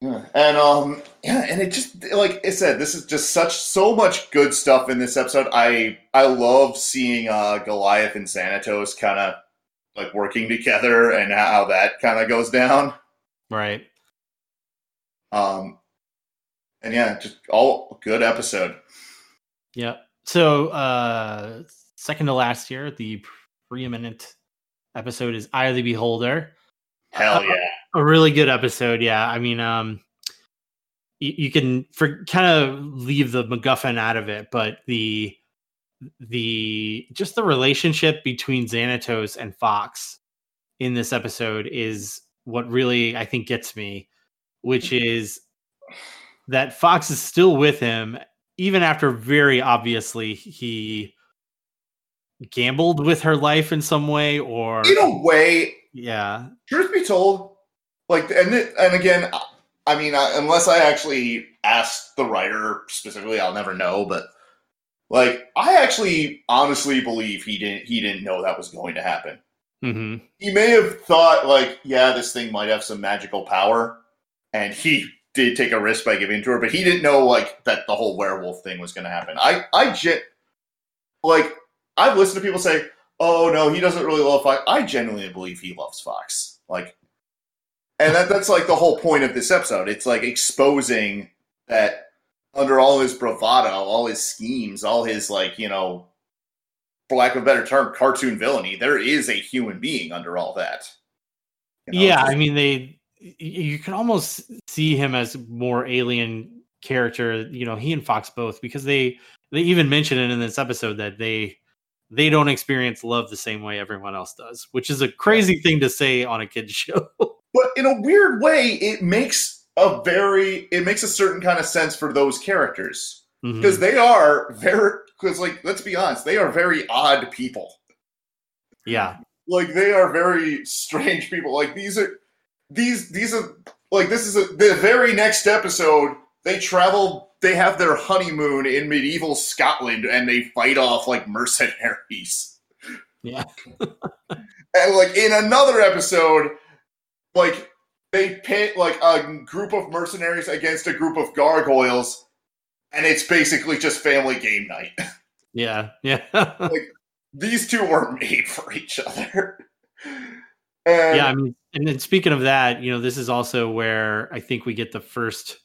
[SPEAKER 4] yeah. And um yeah, and it just like I said, this is just such so much good stuff in this episode. I I love seeing uh Goliath and Xanatos kind of like working together and how that kind of goes down.
[SPEAKER 3] right.
[SPEAKER 4] Um and yeah, just all good episode.
[SPEAKER 3] Yeah. So, uh, second to last year, the preeminent episode is Eye of the Beholder.
[SPEAKER 4] Hell yeah.
[SPEAKER 3] A really good episode. Yeah. I mean, um, you, you can for kind of leave the MacGuffin out of it, but the the just the relationship between Xanatos and Fox in this episode is what really I think gets me, which is that Fox is still with him even after very obviously he gambled with her life in some way or
[SPEAKER 4] In a way,
[SPEAKER 3] yeah
[SPEAKER 4] truth be told, like, and it, and again, I- mean, I, unless I actually asked the writer specifically, I'll never know. But like, I actually honestly believe he didn't he didn't know that was going to happen.
[SPEAKER 3] hmm
[SPEAKER 4] He may have thought like, yeah, this thing might have some magical power, and he did take a risk by giving to her, but he didn't know like that the whole werewolf thing was going to happen. I I gen- like I've listened to people say, "Oh no, he doesn't really love Fox." I genuinely believe he loves Fox. Like, and that that's like the whole point of this episode. It's like exposing that under all his bravado, all his schemes, all his like you know, for lack of a better term, cartoon villainy, there is a human being under all that. You know,
[SPEAKER 3] yeah i mean they, you can almost see him as more alien character you know he and fox both because they they even mention it in this episode that they they don't experience love the same way everyone else does which is a crazy thing to say on a kid's <laughs> show
[SPEAKER 4] but in a weird way, it makes a very it makes a certain kind of sense for those characters
[SPEAKER 3] mm-hmm.
[SPEAKER 4] because they are very because like let's be honest, they are very odd people.
[SPEAKER 3] yeah
[SPEAKER 4] Like they are very strange people. Like these are these these are like this is a, the very next episode. They travel. They have their honeymoon in medieval Scotland, and they fight off like mercenaries.
[SPEAKER 3] Yeah. <laughs>
[SPEAKER 4] and like in another episode, like they pit like a group of mercenaries against a group of gargoyles, and it's basically just family game night. <laughs>
[SPEAKER 3] yeah yeah <laughs> like
[SPEAKER 4] These two weren't made for each other. <laughs> And
[SPEAKER 3] yeah i mean and then speaking of that you know this is also where i think we get the first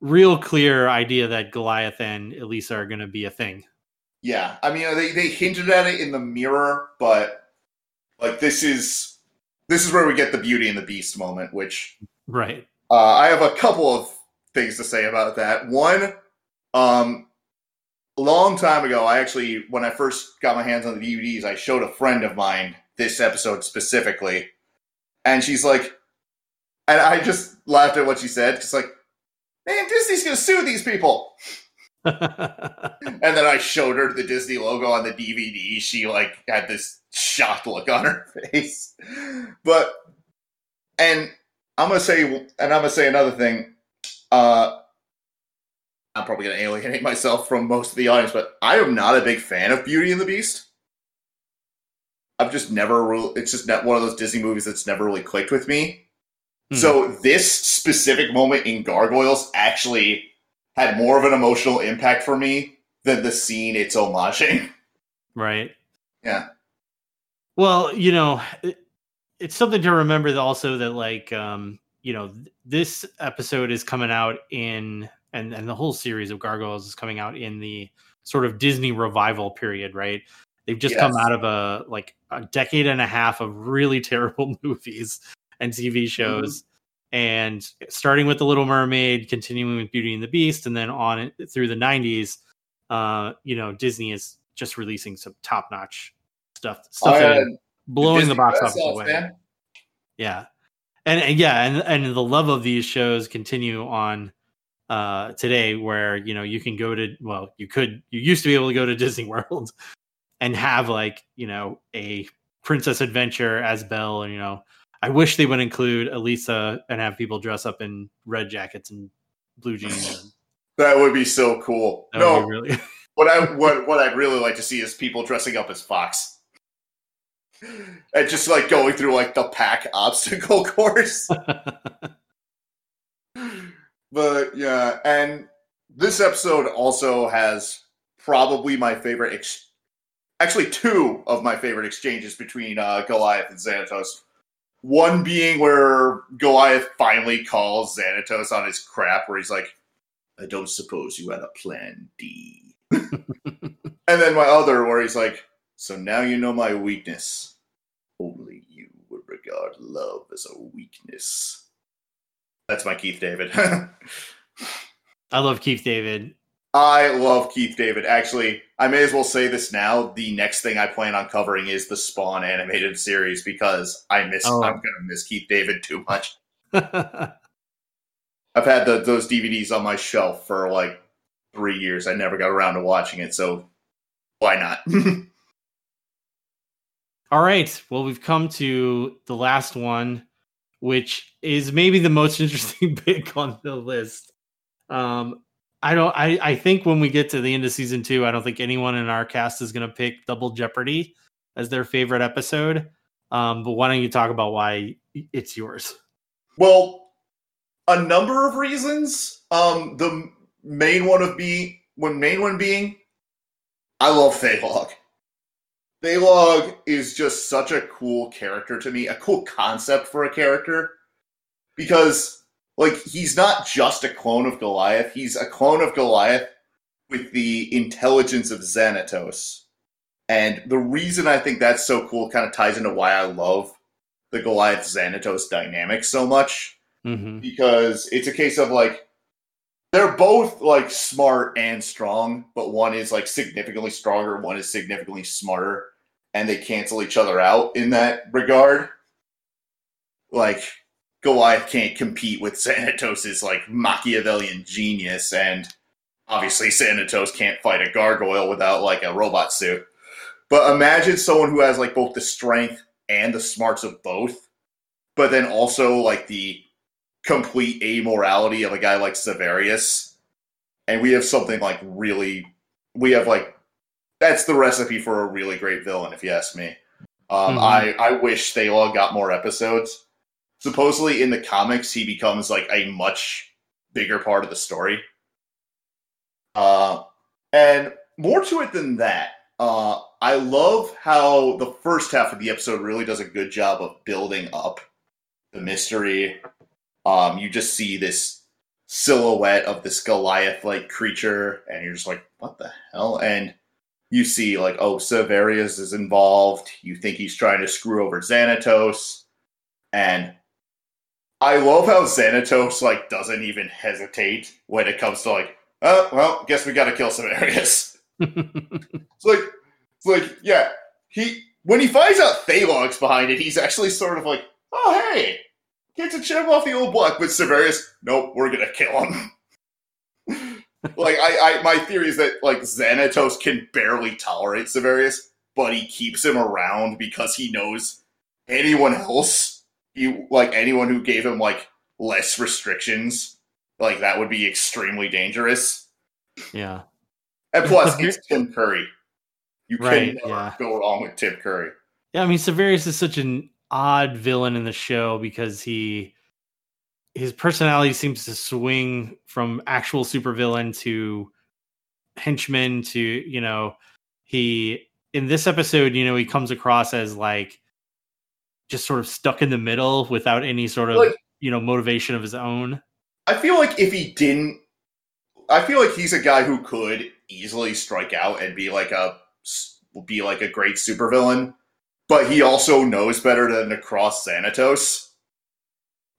[SPEAKER 3] real clear idea that goliath and elisa are going to be a thing
[SPEAKER 4] Yeah, I mean they they hinted at it in the mirror, but like this is this is where we get the Beauty and the Beast moment, which
[SPEAKER 3] right
[SPEAKER 4] uh, I have a couple of things to say about that. One, um, a long time ago, I actually when I first got my hands on the DVDs, I showed a friend of mine this episode specifically, and she's like, and I just laughed at what she said, just like, man, Disney's gonna sue these people. <laughs> And then I showed her the Disney logo on the DVD. She like had this shocked look on her <laughs> face. But and I'm gonna say and I'm gonna say another thing. Uh I'm probably gonna alienate myself from most of the audience, but I am not a big fan of Beauty and the Beast. I've just never really it's just not one of those Disney movies that's never really clicked with me.
[SPEAKER 3] Hmm.
[SPEAKER 4] So this specific moment in Gargoyles actually had more of an emotional impact for me than the scene it's homaging.
[SPEAKER 3] right
[SPEAKER 4] Yeah.
[SPEAKER 3] well you know it, it's something to remember also that like um you know th- this episode is coming out in and and the whole series of gargoyles is coming out in the sort of disney revival period right they've just come out of a like a decade and a half of really <laughs> terrible <laughs> movies and tv shows and starting with the little mermaid continuing with beauty and the beast and then on it through the 90s uh, you know, Disney is just releasing some top notch stuff, stuff
[SPEAKER 4] Oh, yeah,
[SPEAKER 3] blowing the box office away.
[SPEAKER 4] man.
[SPEAKER 3] Yeah. And, and yeah, and, and the love of these shows continue on uh today where you know you can go to well you could you used to be able to go to <laughs> Disney World and have like you know a princess adventure as Belle and you know I wish they would include Elisa and have people dress up in red jackets and blue jeans.
[SPEAKER 4] That would be so cool.
[SPEAKER 3] That
[SPEAKER 4] no,
[SPEAKER 3] really <laughs>
[SPEAKER 4] what I what what I'd really like to see is people dressing up as Fox. And just like going through like the pack <laughs> obstacle course. but yeah, and this episode also has probably my favorite ex- actually two of my favorite exchanges between uh, Goliath and Xanatos. One being where Goliath finally calls Xanatos on his crap, where he's like, I don't suppose you had a plan D. <laughs> and then my other, where he's like, So now you know my weakness. Only you would regard love as a weakness. That's my Keith David. <laughs>
[SPEAKER 3] I love Keith David.
[SPEAKER 4] I love Keith David. Actually, I may as well say this now. The next thing I plan on covering is the Spawn animated series because I miss.
[SPEAKER 3] Oh.
[SPEAKER 4] I'm gonna miss Keith David too much. <laughs> I've had the, those DVDs on my shelf for like three years. I never got around to watching it, so why not? <laughs>
[SPEAKER 3] All right. Well, we've come to the last one, which is maybe the most <laughs> interesting pick on the list. Um, I don't. I I think when we get to the end of season two, I don't think anyone in our cast is going to pick Double Jeopardy as their favorite episode. Um, but why don't you talk about why it's yours?
[SPEAKER 4] well, a number of reasons. Um, the main one of being, one main one being, I love Thailog. Thailog is just such a cool character to me, a cool concept for a character, because like he's not just a clone of Goliath; he's a clone of Goliath with the intelligence of Xanatos. And the reason I think that's so cool kind of ties into why I love the Goliath Xanatos dynamic so much
[SPEAKER 3] Mm-hmm.
[SPEAKER 4] because it's a case of like they're both like smart and strong, but one is like significantly stronger, one is significantly smarter, and they cancel each other out in that regard. Like Goliath can't compete with <laughs> Xanatos' like Machiavellian genius, and obviously Xanatos can't fight a gargoyle without like a robot suit. But imagine someone who has like both the strength and the smarts of both, but then also like the complete amorality of a guy like Sevarius. And we have something like really, we have like, that's the recipe for a really great villain, if you ask me. Um,
[SPEAKER 3] Mhm.
[SPEAKER 4] I, I wish Thailog got more episodes. Supposedly in the comics, he becomes like a much bigger part of the story. Uh, and more to it than that, uh, I love how the first half of the episode really does a good job of building up the mystery. Um, you just see this silhouette of this Goliath like creature, and you're just like, what the hell? And you see, like, oh, Sevarius is involved. You think he's trying to screw over Xanatos. And I love how Xanatos, like, doesn't even hesitate when it comes to, like, oh, well, guess we gotta kill Sevarius. <laughs> It's like, it's like, yeah, he when he finds out Thailog's behind it, he's actually sort of like, oh hey, gets a chip off the old block. But Sevarius, nope, we're gonna kill him. <laughs> like I, I, my theory is that like Xanatos can barely tolerate Sevarius, but he keeps him around because he knows anyone else, he like anyone who gave him like less restrictions, like that would be extremely dangerous.
[SPEAKER 3] yeah.
[SPEAKER 4] And plus, <laughs> it's Tim Curry. You
[SPEAKER 3] Right,
[SPEAKER 4] can never
[SPEAKER 3] yeah.
[SPEAKER 4] go wrong with Tim Curry.
[SPEAKER 3] Yeah, I mean Sevarius is such an odd villain in the show because he his personality seems to swing from actual supervillain to henchman to, you know, he in this episode, you know, he comes across as like just sort of stuck in the middle without any sort of,
[SPEAKER 4] Like-
[SPEAKER 3] you know, motivation of his own.
[SPEAKER 4] I feel like if he didn't, I feel like he's a guy who could easily strike out and be like a be like a great supervillain, but he also knows better than to cross Xanatos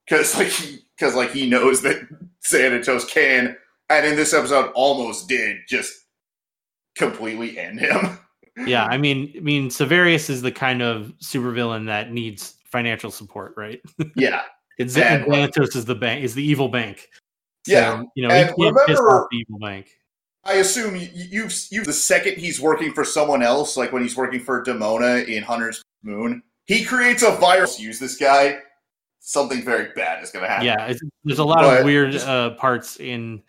[SPEAKER 4] because like he because like he knows that <laughs> Xanatos can, and in this episode almost did just completely end him. <laughs>
[SPEAKER 3] yeah, I mean, I mean, Sevarius is the kind of supervillain that needs financial support, right? <laughs>
[SPEAKER 4] yeah,
[SPEAKER 3] It's
[SPEAKER 4] And,
[SPEAKER 3] Xanatos is the bank, is the evil bank. So,
[SPEAKER 4] yeah.
[SPEAKER 3] you know,
[SPEAKER 4] And
[SPEAKER 3] he can't piss
[SPEAKER 4] remember-
[SPEAKER 3] off the evil bank.
[SPEAKER 4] I assume you, you've you the second he's working for someone else, like when he's working for Demona in Hunter's Moon, he creates a virus. Use this guy, something very bad is going to happen.
[SPEAKER 3] Yeah, it's, there's a lot
[SPEAKER 4] But
[SPEAKER 3] of weird uh, parts in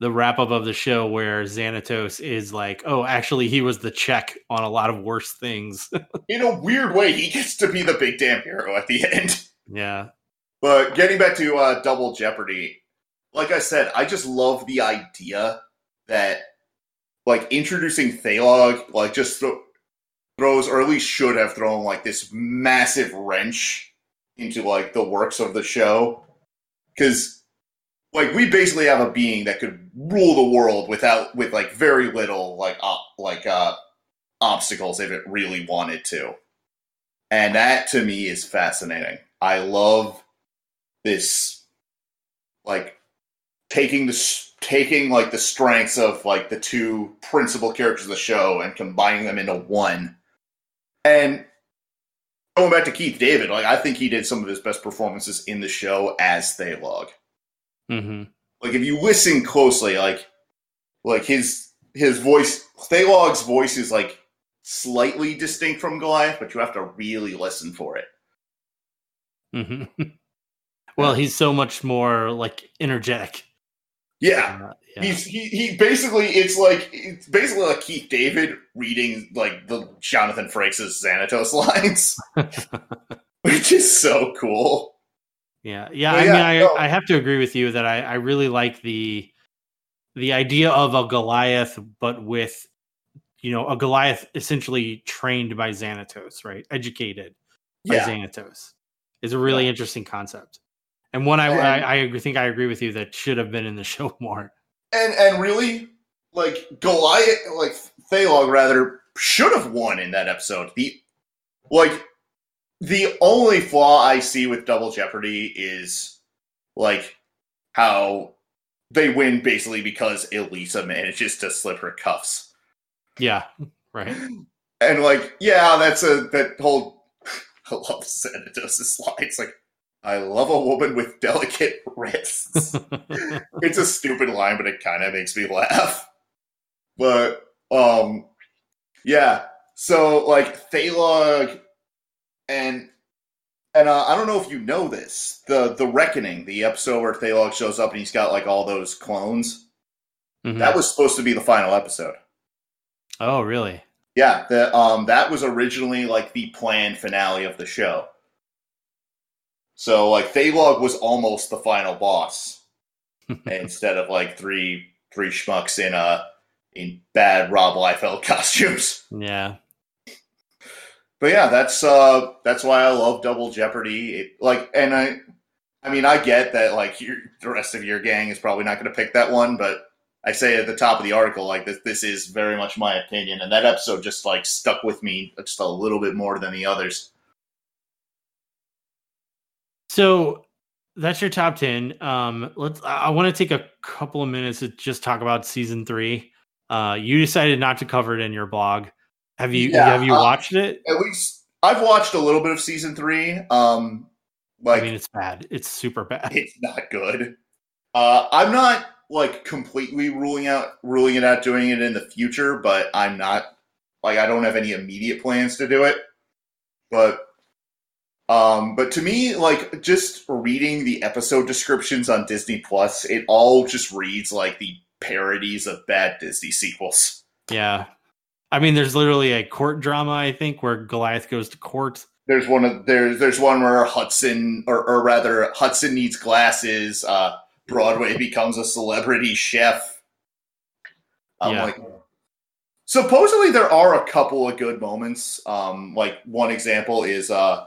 [SPEAKER 3] the wrap up of the show where Xanatos is like, oh, actually, he was the check on a lot of worse things. <laughs>
[SPEAKER 4] In a weird way, he gets to be the big damn hero at the <laughs> end.
[SPEAKER 3] yeah.
[SPEAKER 4] But getting back to uh, Double Jeopardy, like I said, I just love the idea that, like, introducing Thailog, like, just thro- throws, or at least should have thrown, like, this massive wrench into, like, the works of the show. Because, like, we basically have a being that could rule the world without, with, like, very little, like, like, uh, obstacles if it really wanted to. And that, to me, is fascinating. I love this like taking the taking like the strengths of like the two principal characters of the show and combining them into one and going back to keith david like i think he did some of his best performances in the show as thailog
[SPEAKER 3] hmm
[SPEAKER 4] like if you listen closely like like his his voice thailog's voice is like slightly distinct from goliath but you have to really listen for it
[SPEAKER 3] Mm-hmm. <laughs> well, he's so much more like energetic.
[SPEAKER 4] yeah
[SPEAKER 3] Uh, yeah.
[SPEAKER 4] He's he, he basically it's like it's basically like Keith David reading like the Jonathan Frakes' Xanatos <laughs> lines, <laughs> which is so cool.
[SPEAKER 3] Yeah, yeah.
[SPEAKER 4] But
[SPEAKER 3] I
[SPEAKER 4] yeah,
[SPEAKER 3] mean, I,
[SPEAKER 4] no.
[SPEAKER 3] I have to agree with you that I, I really like the the idea of a Goliath, but with you know a Goliath essentially trained by Xanatos, right? Educated by
[SPEAKER 4] Yeah,
[SPEAKER 3] Xanatos is a really interesting concept, and one I,
[SPEAKER 4] And-
[SPEAKER 3] I I think I agree with you that should have been in the <laughs> show more.
[SPEAKER 4] and and really like Goliath, like Thailog rather should have won in that episode. The like the only flaw I see with Double Jeopardy is like how they win basically because Elisa manages to slip her cuffs.
[SPEAKER 3] Yeah, right.
[SPEAKER 4] And like, yeah, that's a that whole <laughs> I love Xanatos' line. It's like, I love a woman with delicate wrists. <laughs> it's a stupid line, but it kind of makes me laugh. But um yeah. So like Thailog and and uh, I don't know if you know this. The the Reckoning, the episode where Thailog shows up and he's got like all those clones.
[SPEAKER 3] Mhm.
[SPEAKER 4] That was supposed to be the final episode.
[SPEAKER 3] oh, really?
[SPEAKER 4] Yeah, the um that was originally like the planned finale of the show. So like Thailog was almost the final boss <laughs> instead of like three three schmucks in uh in bad Rob Liefeld <laughs> costumes.
[SPEAKER 3] yeah.
[SPEAKER 4] But yeah, that's uh that's why I love Double Jeopardy. It, like and I I mean I get that like your, the rest of your gang is probably not going to pick that one, but I say at the top of the article like this this is very much my opinion and that episode just like stuck with me just a little bit more than the others.
[SPEAKER 3] So that's your top 10. Um, let's, I, want to take a couple of minutes to just talk about season three. Uh, you decided not to cover it in your blog. Have you,
[SPEAKER 4] Yeah,
[SPEAKER 3] have you
[SPEAKER 4] uh,
[SPEAKER 3] watched it?
[SPEAKER 4] At least I've watched a little bit of season 3. Um like
[SPEAKER 3] I mean, it's bad. It's super bad.
[SPEAKER 4] it's not good. Uh, I'm not like completely ruling out ruling it out doing it in the future, but I'm not like I don't have any immediate plans to do it. But um, but to me, like just reading the episode descriptions on Disney Plus, it all just reads like the parodies of bad Disney sequels.
[SPEAKER 3] Yeah. I mean, there's literally a court drama, I think, where Goliath goes to court.
[SPEAKER 4] There's one of there's there's one where Hudson or, or rather Hudson needs glasses. Uh, Broadway becomes a celebrity chef. I'm
[SPEAKER 3] Yeah.
[SPEAKER 4] like, supposedly there are a couple of good moments. Um, like one example is uh,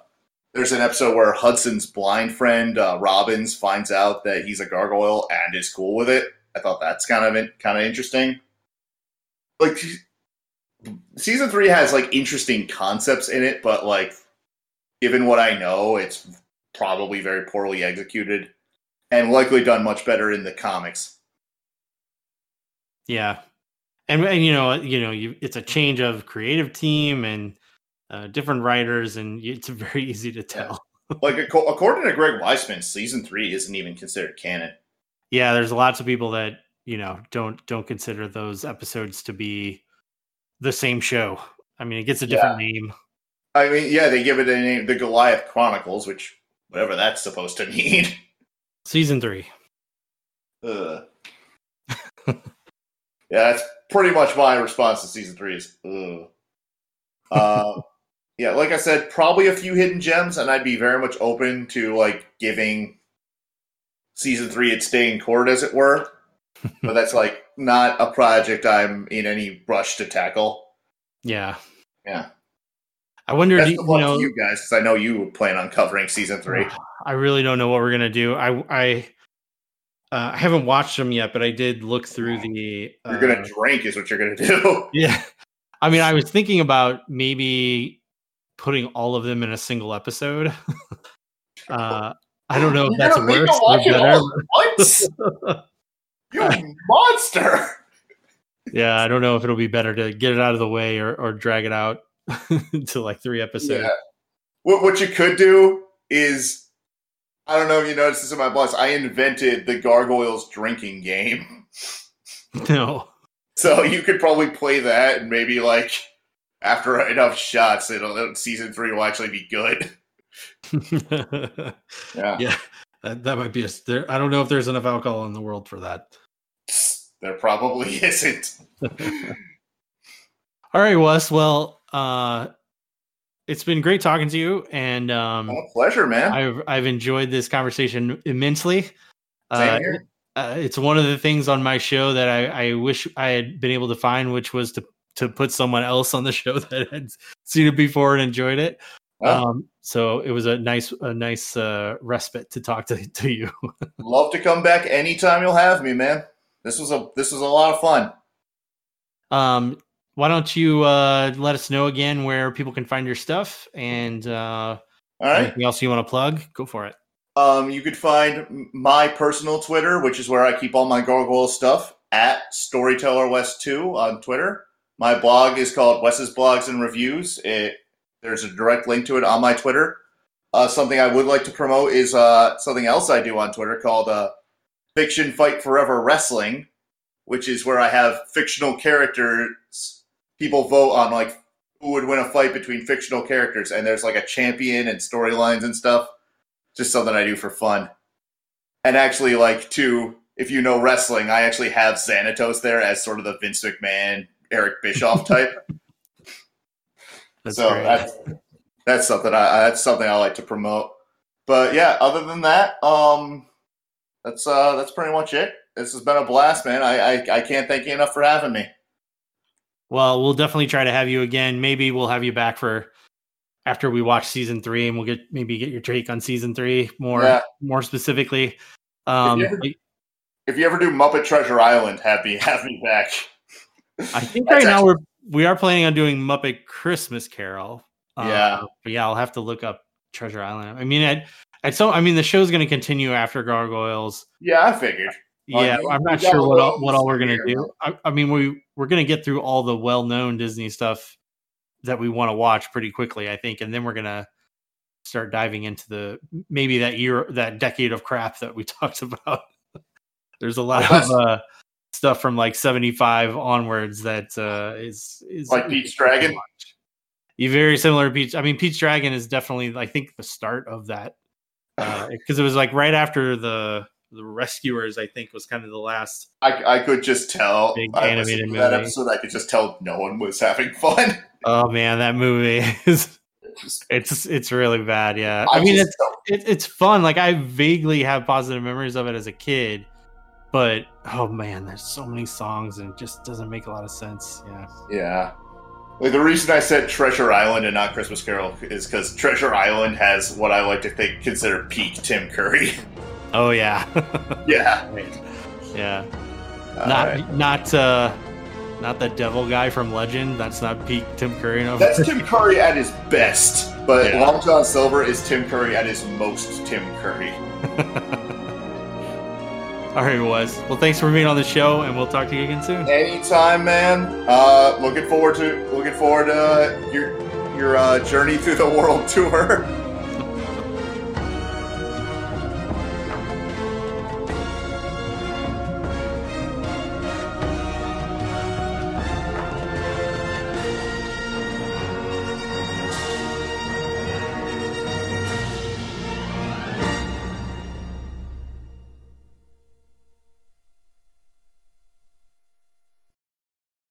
[SPEAKER 4] there's an episode where Hudson's blind friend uh, Robbins finds out that he's a gargoyle and is cool with it. I thought that's kind of in- kind of interesting. Like season three has like interesting concepts in it, but like given what I know, it's probably very poorly executed and likely done much better in the comics.
[SPEAKER 3] Yeah. and, and you know, you know, you, it's a change of creative team and uh, different writers, and it's very <laughs> easy to tell.
[SPEAKER 4] Like according to Greg Weisman, season three isn't even considered canon.
[SPEAKER 3] Yeah, there's lots of people that you know don't don't consider those episodes to be the same show. I mean, it gets a different name.
[SPEAKER 4] I mean, yeah, they give it a name, the Goliath Chronicles, which whatever that's supposed to <laughs> mean.
[SPEAKER 3] Season three.
[SPEAKER 4] Ugh. <laughs> yeah, that's pretty much my response to season three is ugh. Uh, <laughs> yeah, like I said, probably a few hidden gems, and I'd be very much open to like giving season three its day in court, as it were. but that's like not a project I'm in any rush to tackle.
[SPEAKER 3] Yeah.
[SPEAKER 4] Yeah.
[SPEAKER 3] I wonder,
[SPEAKER 4] Best
[SPEAKER 3] do,
[SPEAKER 4] of
[SPEAKER 3] you know,
[SPEAKER 4] you guys, because I know you plan on covering season three.
[SPEAKER 3] I really don't know what we're gonna do. I I uh, I haven't watched them yet, but I did look through the. Uh,
[SPEAKER 4] You're gonna drink, is what you're gonna do. <laughs>
[SPEAKER 3] Yeah. I mean, I was thinking about maybe putting all of them in a single episode. <laughs> uh, I don't know if that's worse or better. <laughs>
[SPEAKER 4] all at once? you monster!
[SPEAKER 3] yeah, I don't know if it'll be better to get it out of the way or, or drag it out <laughs> to like three episodes.
[SPEAKER 4] Yeah. What what you could do is, I don't know if you noticed this in my blogs. I invented the gargoyles drinking game, <laughs>
[SPEAKER 3] No.
[SPEAKER 4] so you could probably play that, and maybe like after enough shots, it'll season three will actually be good. <laughs> Yeah,
[SPEAKER 3] yeah, that, that might be a. There, I don't know if there's enough alcohol in the world for that.
[SPEAKER 4] There probably <laughs> isn't. <laughs>
[SPEAKER 3] All right, Wes. Well, uh, it's been great talking to you, and um,
[SPEAKER 4] Oh, pleasure, man.
[SPEAKER 3] I've I've enjoyed this conversation immensely. Uh, uh, it's one of the things on my show that I, I wish I had been able to find, which was to to put someone else on the <laughs> show that had seen it before and enjoyed it.
[SPEAKER 4] Oh.
[SPEAKER 3] Um, so it was a nice a nice uh, respite to talk to to you.
[SPEAKER 4] Love to come back anytime you'll have me, man. This was a this was a lot of fun.
[SPEAKER 3] Um, why don't you uh, let us know again where people can find your stuff and uh,
[SPEAKER 4] All right.
[SPEAKER 3] anything else you want to plug? Go for it.
[SPEAKER 4] Um, you could find my personal Twitter, which is where I keep all my gargoyle stuff, at Storyteller West Two on Twitter. My blog is called Wes's Blogs and Reviews. It there's a direct link to it on my Twitter. Uh, something I would like to promote is uh, something else I do on Twitter called uh, Fiction Fight Forever Wrestling, which is where I have fictional characters. People vote on like who would win a fight between fictional characters, and there's like a champion and storylines and stuff just something I do for fun. And actually, like, to if you know wrestling, I actually have Xanatos there as sort of the Vince McMahon, Eric Bischoff <laughs> type.
[SPEAKER 3] That's
[SPEAKER 4] so
[SPEAKER 3] great.
[SPEAKER 4] that's that's something I that's something I like to promote. But yeah, other than that, um, that's uh that's pretty much it. This has been a blast, man. I I, I can't thank you enough for having me.
[SPEAKER 3] Well, we'll definitely try to have you again. Maybe we'll have you back for after we watch season three, and we'll get maybe get your take on season three more
[SPEAKER 4] Yeah.
[SPEAKER 3] more specifically. Um,
[SPEAKER 4] you ever- If you ever do Muppet Treasure Island, have me <laughs> have me back.
[SPEAKER 3] I think right now we're we are planning on doing Muppet Christmas Carol. Uh,
[SPEAKER 4] Yeah.
[SPEAKER 3] but yeah, I'll have to look up Treasure Island. I mean, at at so I mean the show's going to continue after Gargoyles.
[SPEAKER 4] Yeah, I figured.
[SPEAKER 3] Yeah,
[SPEAKER 4] you-
[SPEAKER 3] I'm not sure what all, what all we're gonna do. I, I mean, we we're gonna get through all the well known Disney stuff that we want to watch pretty quickly, I think, and then we're gonna start diving into the maybe that year that decade of crap that we <laughs> talked about. There's a lot of <laughs> uh, stuff from like 75 onwards that uh, is is
[SPEAKER 4] Like Pete's Dragon?
[SPEAKER 3] You very similar to Pete's. I mean, Pete's Dragon is definitely I think the start of that Uh, because it was like right after the the Rescuers. I think was kind of the last.
[SPEAKER 4] I, I could just tell.
[SPEAKER 3] Big animated
[SPEAKER 4] to that episode. I could just tell no one was having fun. <laughs>
[SPEAKER 3] Oh man, that movie is it's it's really bad. Yeah,
[SPEAKER 4] I,
[SPEAKER 3] I, mean it's it, it's fun. Like I vaguely have positive memories of it as a kid, but oh man, there's so many songs and it just doesn't make a lot of sense. Yeah.
[SPEAKER 4] yeah. Like the reason I said Treasure Island and not Christmas Carol is because Treasure Island has what I like to think consider peak Tim Curry. <laughs>
[SPEAKER 3] Oh yeah. <laughs>
[SPEAKER 4] yeah.
[SPEAKER 3] Yeah.
[SPEAKER 4] All
[SPEAKER 3] not
[SPEAKER 4] right.
[SPEAKER 3] not uh not the devil guy from Legend. That's not peak Tim Curry. No.
[SPEAKER 4] That's Tim Curry at his best, but
[SPEAKER 3] Yeah.
[SPEAKER 4] Long John Silver is Tim Curry at his most Tim Curry. <laughs>
[SPEAKER 3] All right, Wes. Well, thanks for being on the show, and we'll talk to you again soon.
[SPEAKER 4] Anytime, man. Uh, looking forward to looking forward to uh, your your uh, journey through the world <laughs> tour.